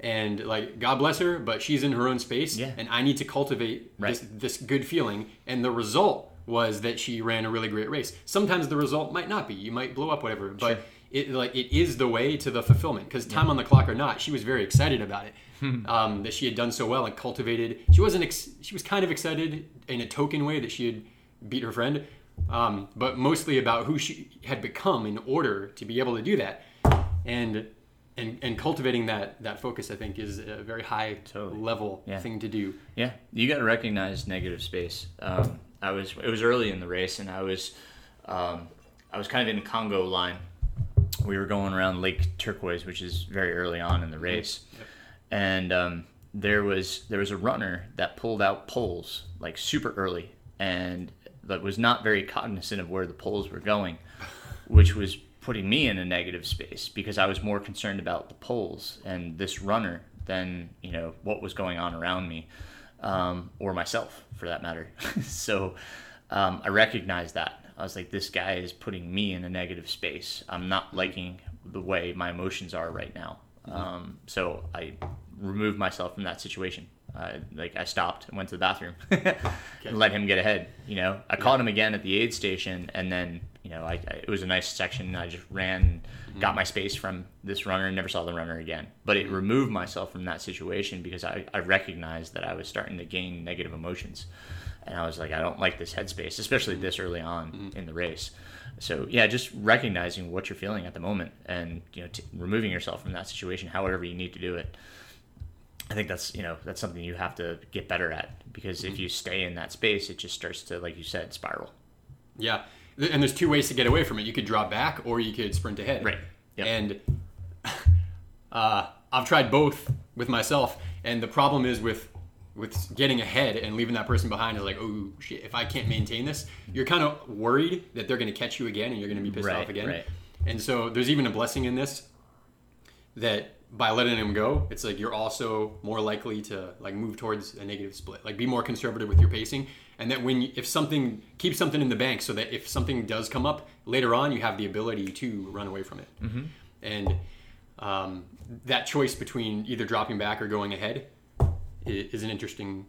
and like god bless her but she's in her own space Yeah. and i need to cultivate Right. this, this good feeling. And the result was that she ran a really great race. Sometimes the result might not be. You might blow up whatever but Sure. it like it is the way to the fulfillment. Because time on the clock or not she was very excited about it um, that she had done so well and cultivated. She wasn't ex- she was kind of excited in a token way that she had beat her friend um, but mostly about who she had become in order to be able to do that. And and, and cultivating that that focus i think is a very high Totally. level Yeah. thing to do Yeah, you got to recognize negative space. Um, I was it was early in the race, and I was um, I was kind of in the Congo line. We were going around Lake Turquoise, which is very early on in the race, and um, there was there was a runner that pulled out poles like super early, and that was not very cognizant of where the poles were going, which was putting me in a negative space because I was more concerned about the poles and this runner than you know what was going on around me um, or myself for that matter. so um, I recognized that. I was like, this guy is putting me in a negative space. I'm not liking the way my emotions are right now. Um, so I removed myself from that situation. I, like I stopped and went to the bathroom and let him get ahead. You know, I caught him again at the aid station, and then you know, I, I it was a nice section. I just ran, mm-hmm. got my space from this runner, and never saw the runner again. But it mm-hmm. removed myself from that situation because I, I recognized that I was starting to gain negative emotions, and I was like, I don't like this headspace, especially mm-hmm. this early on in the race. So yeah, just recognizing what you're feeling at the moment, and you know, t- removing yourself from that situation, however you need to do it. I think that's you know that's something you have to get better at because if you stay in that space, it just starts to, like you said, spiral. Yeah, and there's two ways to get away from it. You could drop back, or you could sprint ahead. Right. Yep. And uh, I've tried both with myself, and the problem is with with getting ahead and leaving that person behind is like, oh shit, if I can't maintain this, you're kind of worried that they're going to catch you again, and you're going to be pissed Right, off again. right. And so there's even a blessing in this that by letting him go, it's like you're also more likely to like move towards a negative split. Like be more conservative with your pacing, and that when if something keep something in the bank, so that if something does come up later on, you have the ability to run away from it. Mm-hmm. And um, that choice between either dropping back or going ahead is an interesting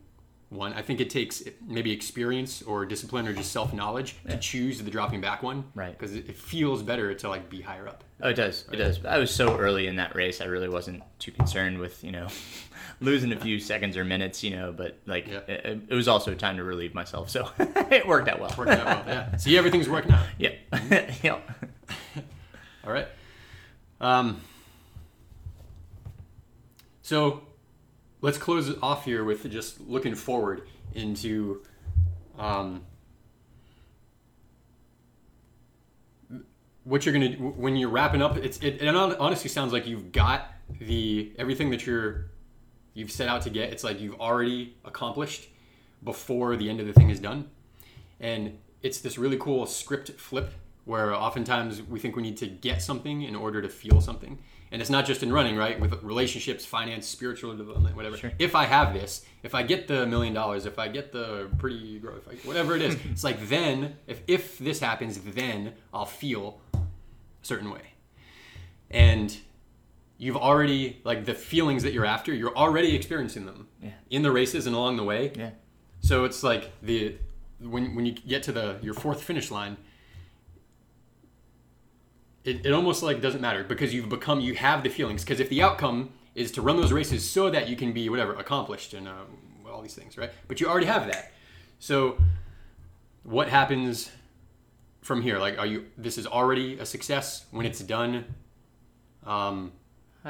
one. I think it takes maybe experience or discipline or just self knowledge to choose the dropping back one, Right. Because it, it feels better to like be higher up. Oh, it does. It does. I was so early in that race, I really wasn't too concerned with you know losing a few seconds or minutes, you know. But like, Yeah. it, it was also time to relieve myself, so it worked out well. Working out well, yeah. See, everything's working out. Yeah. yeah. All right. Um, so let's close off here with just looking forward into um, what you're gonna when you're wrapping up. It's it, it honestly sounds like you've got the everything that you're you've set out to get. It's like you've already accomplished before the end of the thing is done, and it's this really cool script flip where oftentimes we think we need to get something in order to feel something. And it's not just in running, right? With relationships, finance, spiritual development, whatever. Sure. If I have this, if I get the million dollars, if I get the pretty girl, if I, whatever it is, it's like then, if, if this happens, then I'll feel a certain way. And you've already, like the feelings that you're after, you're already experiencing them Yeah. in the races and along the way. Yeah. So it's like the when when you get to the your fourth finish line, it, it almost like doesn't matter because you've become you have the feelings because if the outcome is to run those races so that you can be whatever accomplished and um, all these things right but you already have that so what happens from here like are you this is already a success when it's done um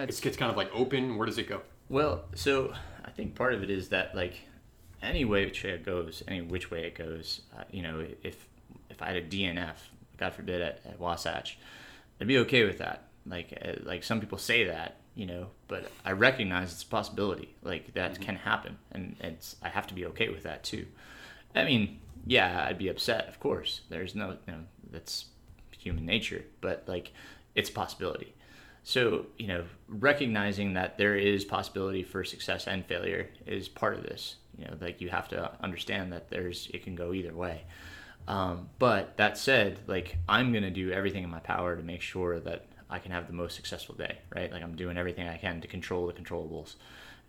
it's, it's kind of like open where does it go Well, so I think part of it is that like any way which way it goes, any which way it goes, uh, you know, if if I had a DNF, God forbid, at, at Wasatch, I'd be okay with that. Like uh, like some people say that, you know, but I recognize it's a possibility. Like that can happen, and it's I have to be okay with that too. I mean, yeah, I'd be upset, of course. There's no, you know, that's human nature, but like it's a possibility. So, you know, recognizing that there is possibility for success and failure is part of this. You know, like you have to understand that there's it can go either way. Um, but that said, like I'm gonna do everything in my power to make sure that I can have the most successful day, right? Like I'm doing everything I can to control the controllables.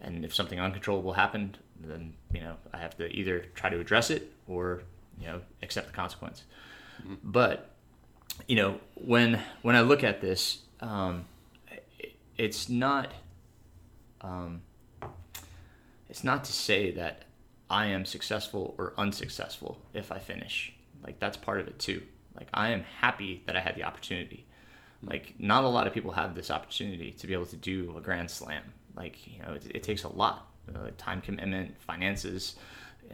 And if something uncontrollable happened, then you know I have to either try to address it or you know accept the consequence. But you know when when I look at this, um, it's not um, it's not to say that I am successful or unsuccessful if I finish. Like that's part of it too. Like I am happy that I had the opportunity. Like not a lot of people have this opportunity to be able to do a grand slam. Like you know, it, it takes a lot, uh, time commitment, finances.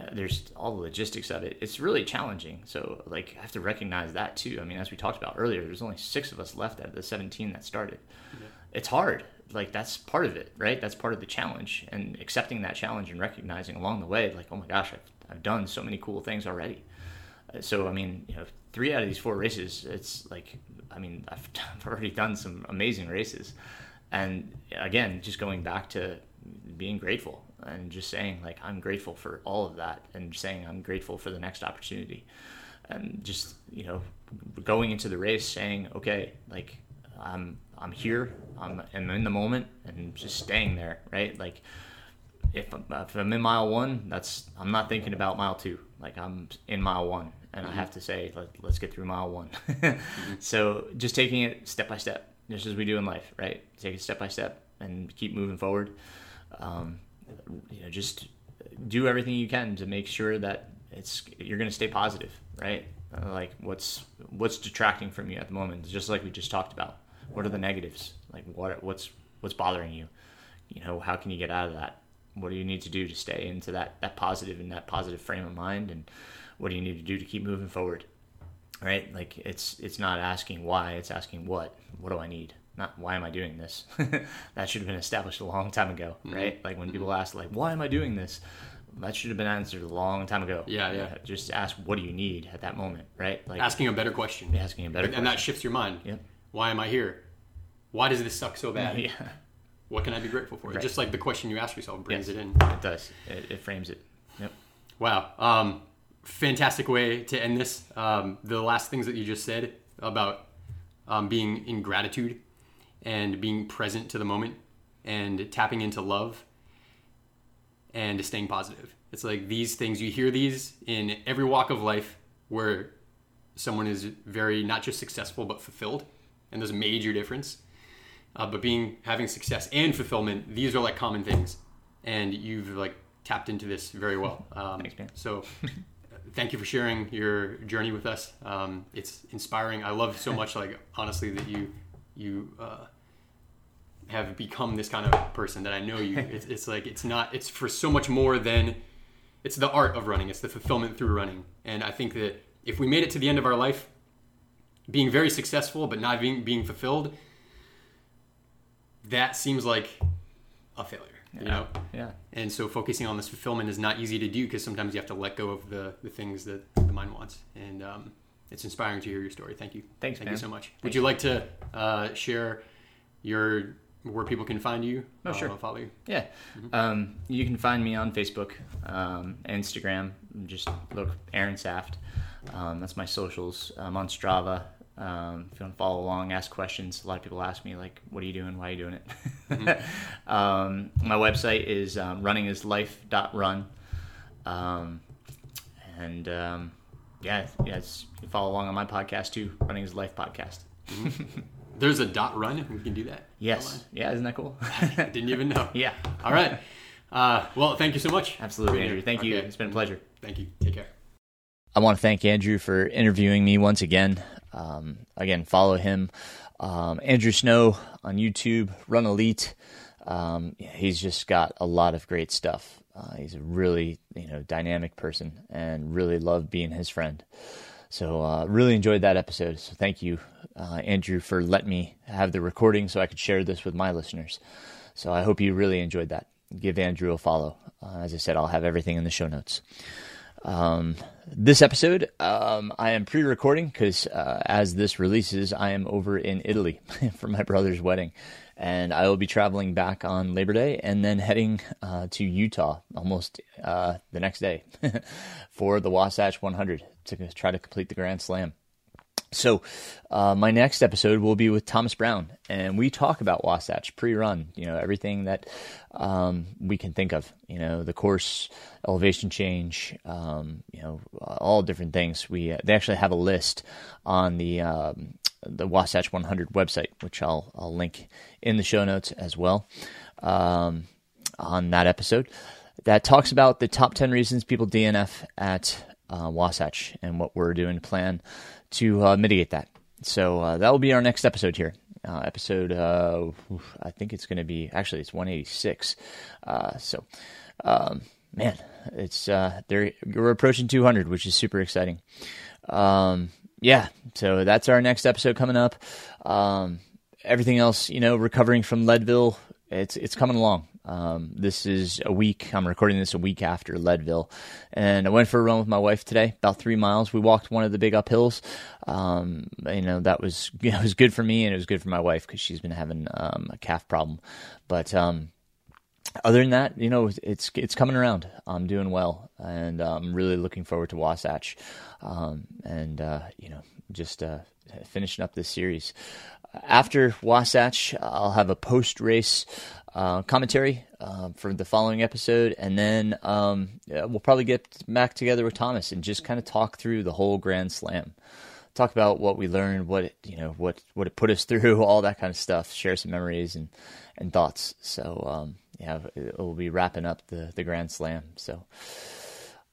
Uh, there's all the logistics of it. It's really challenging. So like I have to recognize that too. I mean, as we talked about earlier, there's only six of us left out of the 17 that started. It's hard. Like that's part of it, right? That's part of the challenge, and accepting that challenge and recognizing along the way, like, oh my gosh, I've, I've done so many cool things already. Uh, So I mean, you know, three out of these four races, it's like, I mean, I've, I've already done some amazing races, and again, just going back to being grateful and just saying like I'm grateful for all of that, and saying I'm grateful for the next opportunity, and just you know, going into the race saying, okay, like I'm I'm here, I'm, I'm in the moment, and just staying there, right? Like if if I'm in mile one, that's I'm not thinking about mile two. Like I'm in mile one, and I have to say, Let, let's get through mile one. So just taking it step by step, just as we do in life, right? Take it step by step and keep moving forward. Um, you know, just do everything you can to make sure that it's you're going to stay positive, right? Uh, like what's what's detracting from you at the moment, just like we just talked about. What are the negatives? Like what what's what's bothering you? You know, how can you get out of that? What do you need to do to stay into that that positive and that positive frame of mind? And what do you need to do to keep moving forward? Right? Like it's it's not asking why, it's asking what. What do I need? Not why am I doing this? that should have been established a long time ago, mm-hmm. right? Like when mm-hmm. people ask like why am I doing this? That should have been answered a long time ago. Yeah, yeah. Uh, just ask what do you need at that moment, right? Like asking a better question asking a better and, and that shifts your mind Yep. Why am I here? Why does this suck so bad? yeah, What can I be grateful for? Right. Just like the question you ask yourself brings Yes. it in. it does. It, it frames it. Yep. Wow. Um, fantastic way to end this. Um, the last things that you just said about um, being in gratitude and being present to the moment and tapping into love and staying positive. It's like these things, you hear these in every walk of life where someone is very not just successful but fulfilled. And there's a major difference. Uh, but being having success and fulfillment, these are like common things, and you've like tapped into this very well. Um, Thanks, man. So, thank you for sharing your journey with us. Um, it's inspiring. I love so much, like honestly, that you you uh, have become this kind of person that I know you. It's, it's like it's not. It's for so much more than it's the art of running. It's the fulfillment through running, and I think that if we made it to the end of our life, being very successful but not being being fulfilled, that seems like a failure. You know. Yeah. And so focusing on this fulfillment is not easy to do because sometimes you have to let go of the, the things that the mind wants. And um, it's inspiring to hear your story. Thank you. Thanks, Thank man. you so much. Would you like to uh, share your where people can find you? Oh, sure. Uh, follow you. Yeah. Um, you can find me on Facebook, um, Instagram. Just look Aaron Saft. Um, that's my socials. I'm on Strava. Um, if you want to follow along, ask questions. A lot of people ask me like, "What are you doing? Why are you doing it?" um, my website is um, runningislife.run. Um, and um, yeah, yeah, it's, you follow along on my podcast too, Running is Life podcast. There's a dot run. We can do that. Yes. Yeah, isn't that cool? I didn't even know. yeah. All right. Uh, well, thank you so much. Absolutely, Andrew. Thank you. It's been a pleasure. Thank you. Take care. I want to thank Andrew for interviewing me once again. Um, again, follow him, um, Andrew Snow on YouTube, Run Elite. Um, he's just got a lot of great stuff. Uh, he's a really you know dynamic person, and really love being his friend. So uh, really enjoyed that episode. So thank you, uh, Andrew, for letting me have the recording so I could share this with my listeners. So I hope you really enjoyed that. Give Andrew a follow. Uh, as I said, I'll have everything in the show notes. Um, this episode, um, I am pre-recording because uh, as this releases, I am over in Italy for my brother's wedding, and I will be traveling back on Labor Day and then heading uh, to Utah almost uh, the next day for the Wasatch 100 to try to complete the Grand Slam. So, uh, my next episode will be with Thomas Brown, and we talk about Wasatch pre-run. You know everything that um, we can think of. You know the course, elevation change. Um, you know all different things. We uh, they actually have a list on the um, the Wasatch 100 website, which I'll I'll link in the show notes as well. Um, on that episode, that talks about the top 10 reasons people DNF at uh, Wasatch and what we're doing to plan to uh, mitigate that. So uh, that will be our next episode here. Uh, episode, uh, I think it's going to be actually it's 186. Uh, so, um, man, it's uh, they're, we're approaching 200, which is super exciting. Um, yeah, so that's our next episode coming up. Um, everything else, you know, recovering from Leadville, it's it's coming along. Um, this is a week. I'm recording this a week after Leadville, and I went for a run with my wife today, about three miles. We walked one of the big uphills. Um, you know that was it was good for me and it was good for my wife because she's been having um, a calf problem. But um, other than that, you know, it's it's coming around. I'm doing well, and I'm really looking forward to Wasatch, um, and uh, you know, just uh, finishing up this series. After Wasatch, I'll have a post race uh, commentary uh, for the following episode, and then um, yeah, we'll probably get back together with Thomas and just kind of talk through the whole Grand Slam. Talk about what we learned, what it, you know, what what it put us through, all that kind of stuff. Share some memories and and thoughts. So um, yeah, it will be wrapping up the the Grand Slam. So.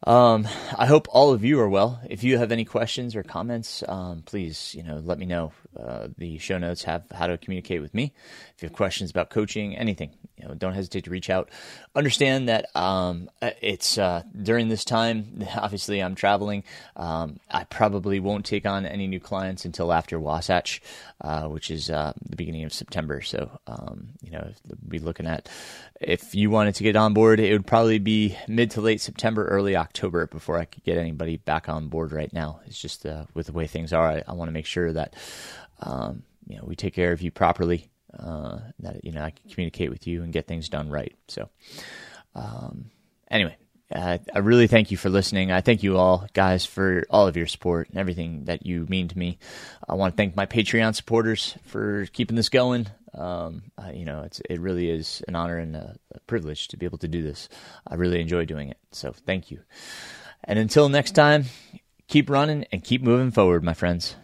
Um, I hope all of you are well. If you have any questions or comments, um, please, you know, let me know. Uh, the show notes have how to communicate with me. If you have questions about coaching, anything, you know, don't hesitate to reach out. Understand that um, it's uh, during this time. Obviously, I'm traveling. Um, I probably won't take on any new clients until after Wasatch, uh, which is uh, the beginning of September. So, um, you know, be looking at if you wanted to get on board, it would probably be mid to late September, early October before I could get anybody back on board right now. It's just uh, with the way things are, I, I want to make sure that, um, you know we take care of you properly. Uh, that you know I can communicate with you and get things done right. So, um, anyway, uh, I really thank you for listening. I thank you all, guys, for all of your support and everything that you mean to me. I want to thank my Patreon supporters for keeping this going. Um, uh, you know, it's it really is an honor and a, a privilege to be able to do this. I really enjoy doing it. So thank you. And until next time, keep running and keep moving forward, my friends.